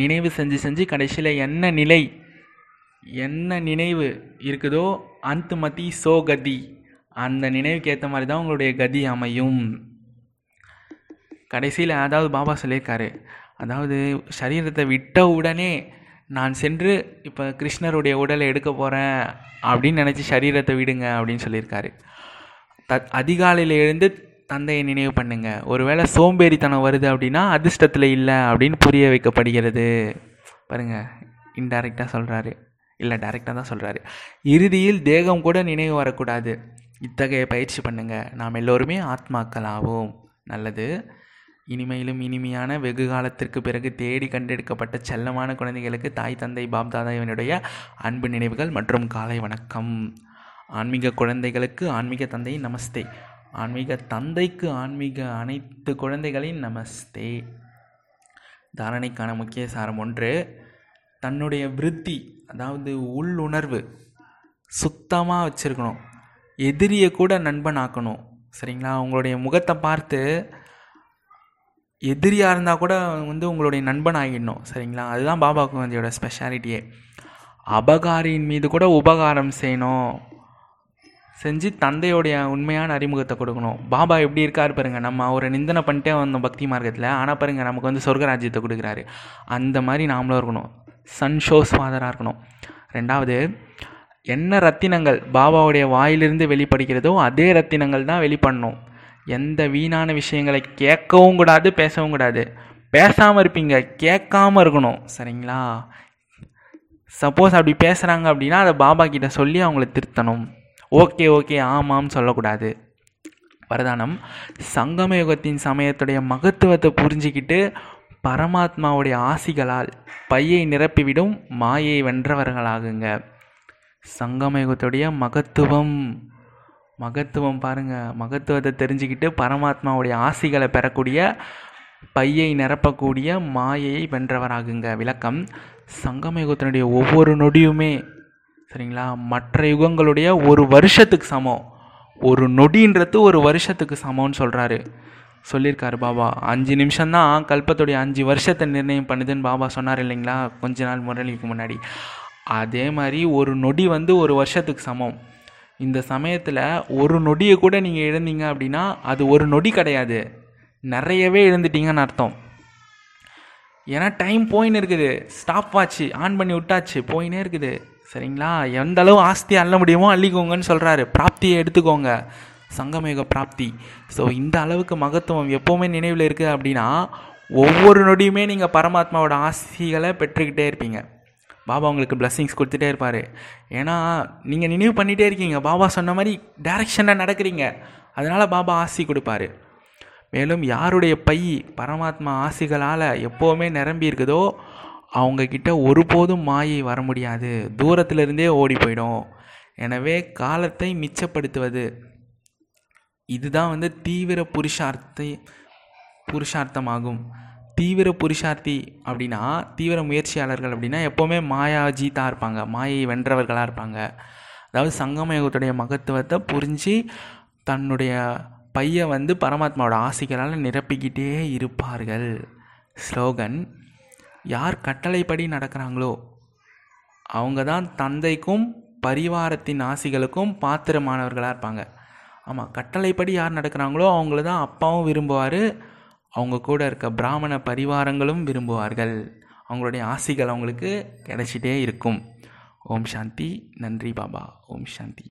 நினைவு செஞ்சு செஞ்சு கடைசியில் என்ன நிலை என்ன நினைவு இருக்குதோ அந்த மதி சோ கதி அந்த நினைவுக்கு ஏற்ற மாதிரி தான் உங்களுடைய கதி அமையும். கடைசியில் அதாவது பாபா சொல்லியிருக்காரு. அதாவது சரீரத்தை விட்ட உடனே நான் சென்று இப்போ கிருஷ்ணருடைய உடலை எடுக்க போகிறேன் அப்படின்னு நினச்சி சரீரத்தை விடுங்க அப்படின்னு சொல்லியிருக்காரு. த அதிகாலையில் எழுந்து தந்தையை நினைவு பண்ணுங்க. ஒருவேளை சோம்பேறித்தனம் வருது அப்படின்னா அதிர்ஷ்டத்தில் இல்லை அப்படின்னு புரிய வைக்கப்படுகிறது. பாருங்கள் இன்டைரக்டாக சொல்கிறாரு இல்லை டைரெக்டாக தான் சொல்கிறாரு இறுதியில் தேகம் கூட நினைவு வரக்கூடாது. இத்தகைய பயிற்சி பண்ணுங்கள் நாம் எல்லோருமே ஆத்மாக்களாவோம். நல்லது. இனிமையிலும் இனிமையான வெகு காலத்திற்கு பிறகு தேடி கண்டெடுக்கப்பட்ட செல்லமான குழந்தைகளுக்கு தாய் தந்தை பாப் தாதாவினுடைய அன்பு நினைவுகள் மற்றும் காலை வணக்கம். ஆன்மீக குழந்தைகளுக்கு ஆன்மீக தந்தை நமஸ்தே. ஆன்மீக தந்தைக்கு ஆன்மீக அனைத்து குழந்தைகளின் நமஸ்தே. தாரணைக்கான முக்கிய சாரம் ஒன்று தன்னுடைய விருத்தி அதாவது உள்ளுணர்வு சுத்தமாக வச்சுருக்கணும். எதிரியை கூட நண்பன் ஆக்கணும் சரிங்களா? அவங்களுடைய முகத்தை பார்த்து எதிரியாக இருந்தால் கூட வந்து உங்களுடைய நண்பன் ஆகிடணும் சரிங்களா? அதுதான் பாபா குழந்தையோட ஸ்பெஷாலிட்டியே அபகாரியின் மீது கூட உபகாரம் செய்யணும். செஞ்சு தந்தையோடைய உண்மையான அறிமுகத்தை கொடுக்கணும். பாபா எப்படி இருக்கார் பாருங்க நம்ம அவரை நிந்தனை பண்ணிட்டே வந்தோம் பக்தி மார்க்கத்தில். ஆனால் பாருங்க நமக்கு வந்து சொர்க்கராஜ்யத்தை கொடுக்குறாரு. அந்த மாதிரி நாமளும் இருக்கணும். சன் ஷோஸ் ஃபாதராக இருக்கணும். ரெண்டாவது என்ன ரத்தினங்கள் பாபாவுடைய வாயிலிருந்து வெளிப்படுகிறதோ அதே ரத்தினங்கள் தான் வெளிப்படணும். எந்த வீணான விஷயங்களை கேட்கவும் கூடாது பேசவும் கூடாது. பேசாமல் இருப்பீங்க. கேட்காம இருக்கணும். சரிங்களா? சப்போஸ் அப்படி பேசுகிறாங்க அப்படின்னா அதை பாபா கிட்ட சொல்லி அவங்கள திருத்தணும். ஓகே ஓகே ஆமாம் சொல்லக்கூடாது. வரதானம் சங்கம யுகத்தின் சமயத்துடைய மகத்துவத்தை புரிஞ்சுக்கிட்டு பரமாத்மாவுடைய ஆசிகளால் பையை நிரப்பிவிடும் மாயை வென்றவர்களாகுங்க. சங்கம யுகத்துடைய மகத்துவம். மகத்துவம் பாருங்கள் மகத்துவத்தை தெரிஞ்சுக்கிட்டு பரமாத்மாவுடைய ஆசிகளை பெறக்கூடிய பையை நிரப்பக்கூடிய மாயையை வென்றவராகுங்க. விளக்கம். சங்கம யுகத்தினுடைய ஒவ்வொரு நொடியுமே சரிங்களா? மற்ற யுகங்களுடைய ஒரு வருஷத்துக்கு சமம். ஒரு நொடின்றது ஒரு வருஷத்துக்கு சமம்னு சொல்கிறாரு சொல்லியிருக்காரு பாபா. அஞ்சு நிமிஷம்தான் கல்பத்துடைய அஞ்சு வருஷத்தை நிர்ணயம் பண்ணுதுன்னு பாபா சொன்னார் இல்லைங்களா? கொஞ்ச நாள் முரளிக்கு முன்னாடி. அதே மாதிரி ஒரு நொடி வந்து ஒரு வருஷத்துக்கு சமம். இந்த சமயத்தில் ஒரு நொடியை கூட நீங்கள் இழந்தீங்க அப்படின்னா அது ஒரு நொடி கிடையாது. நிறையவே இழந்துட்டீங்கன்னு அர்த்தம். ஏன்னா டைம் போயின்னு இருக்குது. ஸ்டாப் வாட்ச் ஆன் பண்ணி விட்டாச்சு போயினே இருக்குது. சரிங்களா? எந்த அளவு ஆஸ்தி அள்ள முடியுமோ அள்ளிக்கோங்கன்னு சொல்கிறாரு பிராப்தியை எடுத்துக்கோங்க. சங்கமேக பிராப்தி. ஸோ இந்த அளவுக்கு மகத்துவம் எப்போவுமே நினைவில் இருக்குது அப்படின்னா ஒவ்வொரு நொடியுமே நீங்கள் பரமாத்மாவோட ஆசிகளை பெற்றுக்கிட்டே இருப்பீங்க. பாபா உங்களுக்கு பிளஸ்ஸிங்ஸ் கொடுத்துட்டே இருப்பார். ஏன்னா நீங்கள் நினைவு பண்ணிகிட்டே இருக்கீங்க. பாபா சொன்ன மாதிரி டைரக்ஷனில் நடக்கிறீங்க. அதனால் பாபா ஆசி கொடுப்பாரு. மேலும் யாருடைய பை பரமாத்மா ஆசிகளால் எப்போவுமே நிரம்பி இருக்குதோ அவங்கக்கிட்ட ஒருபோதும் மாயை வர முடியாது. தூரத்திலிருந்தே ஓடி போயிடும். எனவே காலத்தை மிச்சப்படுத்துவது. இதுதான் வந்து தீவிர புருஷார்த்தை புருஷார்த்தமாகும். தீவிர புருஷார்த்தி அப்படின்னா தீவிர முயற்சியாளர்கள் அப்படின்னா எப்போவுமே மாயாஜீத்தாக இருப்பாங்க. மாயை வென்றவர்களாக இருப்பாங்க. அதாவது சங்கமயோகத்துடைய மகத்துவத்தை புரிஞ்சு தன்னுடைய பையை வந்து பரமாத்மாவோட ஆசைகளால் நிரப்பிக்கிட்டே இருப்பார்கள். ஸ்லோகன் யார் கட்டளைப்படி நடக்கிறாங்களோ அவங்க தான் தந்தைக்கும் பரிவாரத்தின் ஆசிகளுக்கும் பாத்திரமானவர்களாக இருப்பாங்க. ஆமாம் கட்டளைப்படி யார் நடக்கிறாங்களோ அவங்கள தான் அப்பாவும் விரும்புவார் அவங்க கூட இருக்க பிராமண பரிவாரங்களும் விரும்புவார்கள். அவங்களுடைய ஆசைகள் அவங்களுக்கு கிடைச்சிட்டே இருக்கும். ஓம் சாந்தி. நன்றி பாபா. ஓம் சாந்தி.